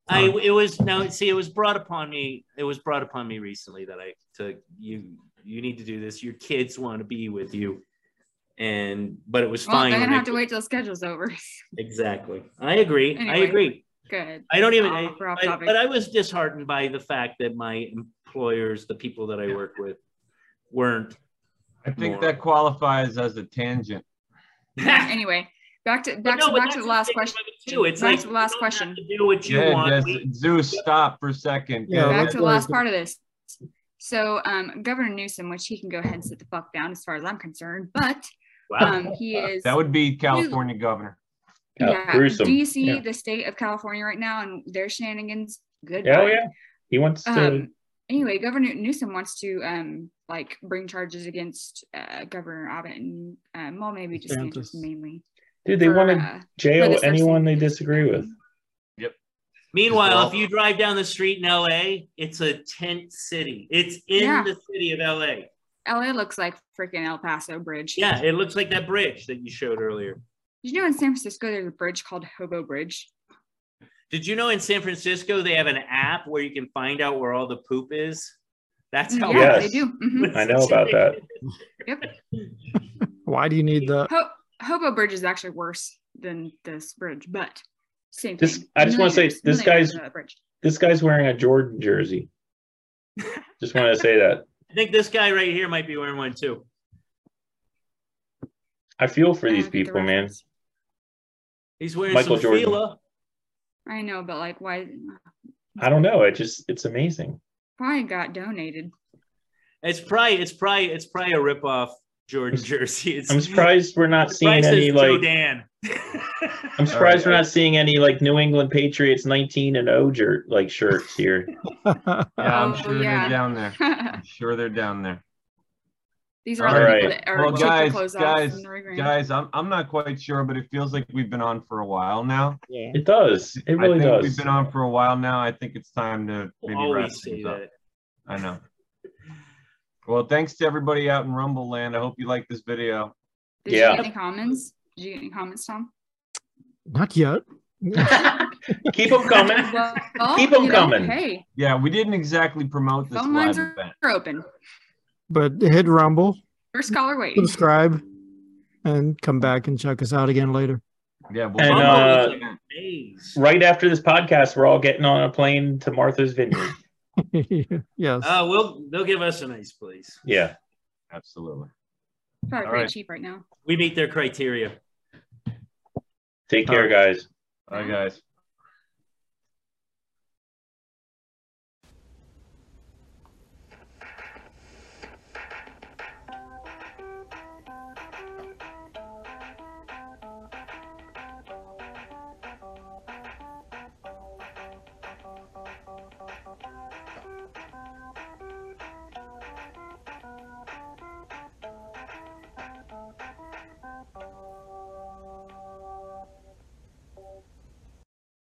I it was no see it was brought upon me it was brought upon me recently that I to you you need to do this your kids want to be with you and but it was Well, fine they're when gonna I- have to wait till the schedule's over. exactly I agree I agree Good. I don't even Oh, I- we're but, I was disheartened by the fact that my employers the people that I work with weren't I think More. that qualifies as a tangent. Anyway, back to back no, to back to the last question. about it too. It's Back like to the last question. to do what you Yeah, want. yes, Zeus, stop for a second. Yeah, back to the last part of this. So um, Governor Newsom, which he can go ahead and sit the fuck down as far as I'm concerned, but wow. um, he is That would be California governor. Yeah, yeah. gruesome. Do you see Yeah. the state of California right now and their shenanigans? Good. Oh yeah, he wants to. Um, anyway, Governor Newsom wants to um like bring charges against uh, Governor Abbott and um, well maybe just DeSantis DeSantis. mainly. dude, they want to uh, jail anyone they disagree with. Yep. Meanwhile, Well- if you drive down the street in LA, it's a tent city. It's in Yeah. the city of LA. LA looks like freaking El Paso Bridge. Yeah, it looks like that bridge that you showed earlier. Did you know in San Francisco there's a bridge called Hobo Bridge? Did you know in San Francisco they have an app where you can find out where all the poop is? That's how Yeah, Yes. they do. Mhm. I know about that. Yep. Why do you need the Ho- Hobo Bridge is actually worse than this bridge, but same This- thing. I just wanna say, this guy's- know that bridge. This guy's wearing a Jordan jersey. Just want to say that. I think this guy right here might be wearing one too. I feel for I these don't the people, man. He's wearing Michael some Jordan. Fila. I know, but like, why? I don't know. It just it's amazing. Probably got donated. It's probably it's probably it's probably a ripoff Jordan jersey. It's I'm surprised we're not seeing any like. Joe Dan. I'm surprised we're not seeing any like New England Patriots 19 and 0 jer- like shirts here. Yeah, I'm Oh, sure yeah. they're down there. I'm sure they're down there. These are All all the right. people that are Well, guys, clothes off guys, in the ring. Guys, I'm I'm not quite sure, but it feels like we've been on for a while now. Yeah, It does. It really I think does. we've been on for a while now. I think it's time to maybe wrap always say things up. that. I know. Well, thanks to everybody out in Rumble Land. I hope you like this video. Did Yeah. you get any comments? Did you get any comments, Tom? Not yet. Keep them coming. Well, Keep 'em you know, coming. Hey, Yeah, we didn't exactly promote this phone live lines are, event. open. But hit Rumble, First caller waiting. subscribe, and come back and check us out again later. Yeah, we'll And, uh, was like days. right after this podcast, we're all getting on a plane to Martha's Vineyard. yes. Uh, we'll they'll give us a nice place. Yeah. absolutely. Probably all pretty right. cheap right now. We meet their criteria. Take care, guys. Bye, guys.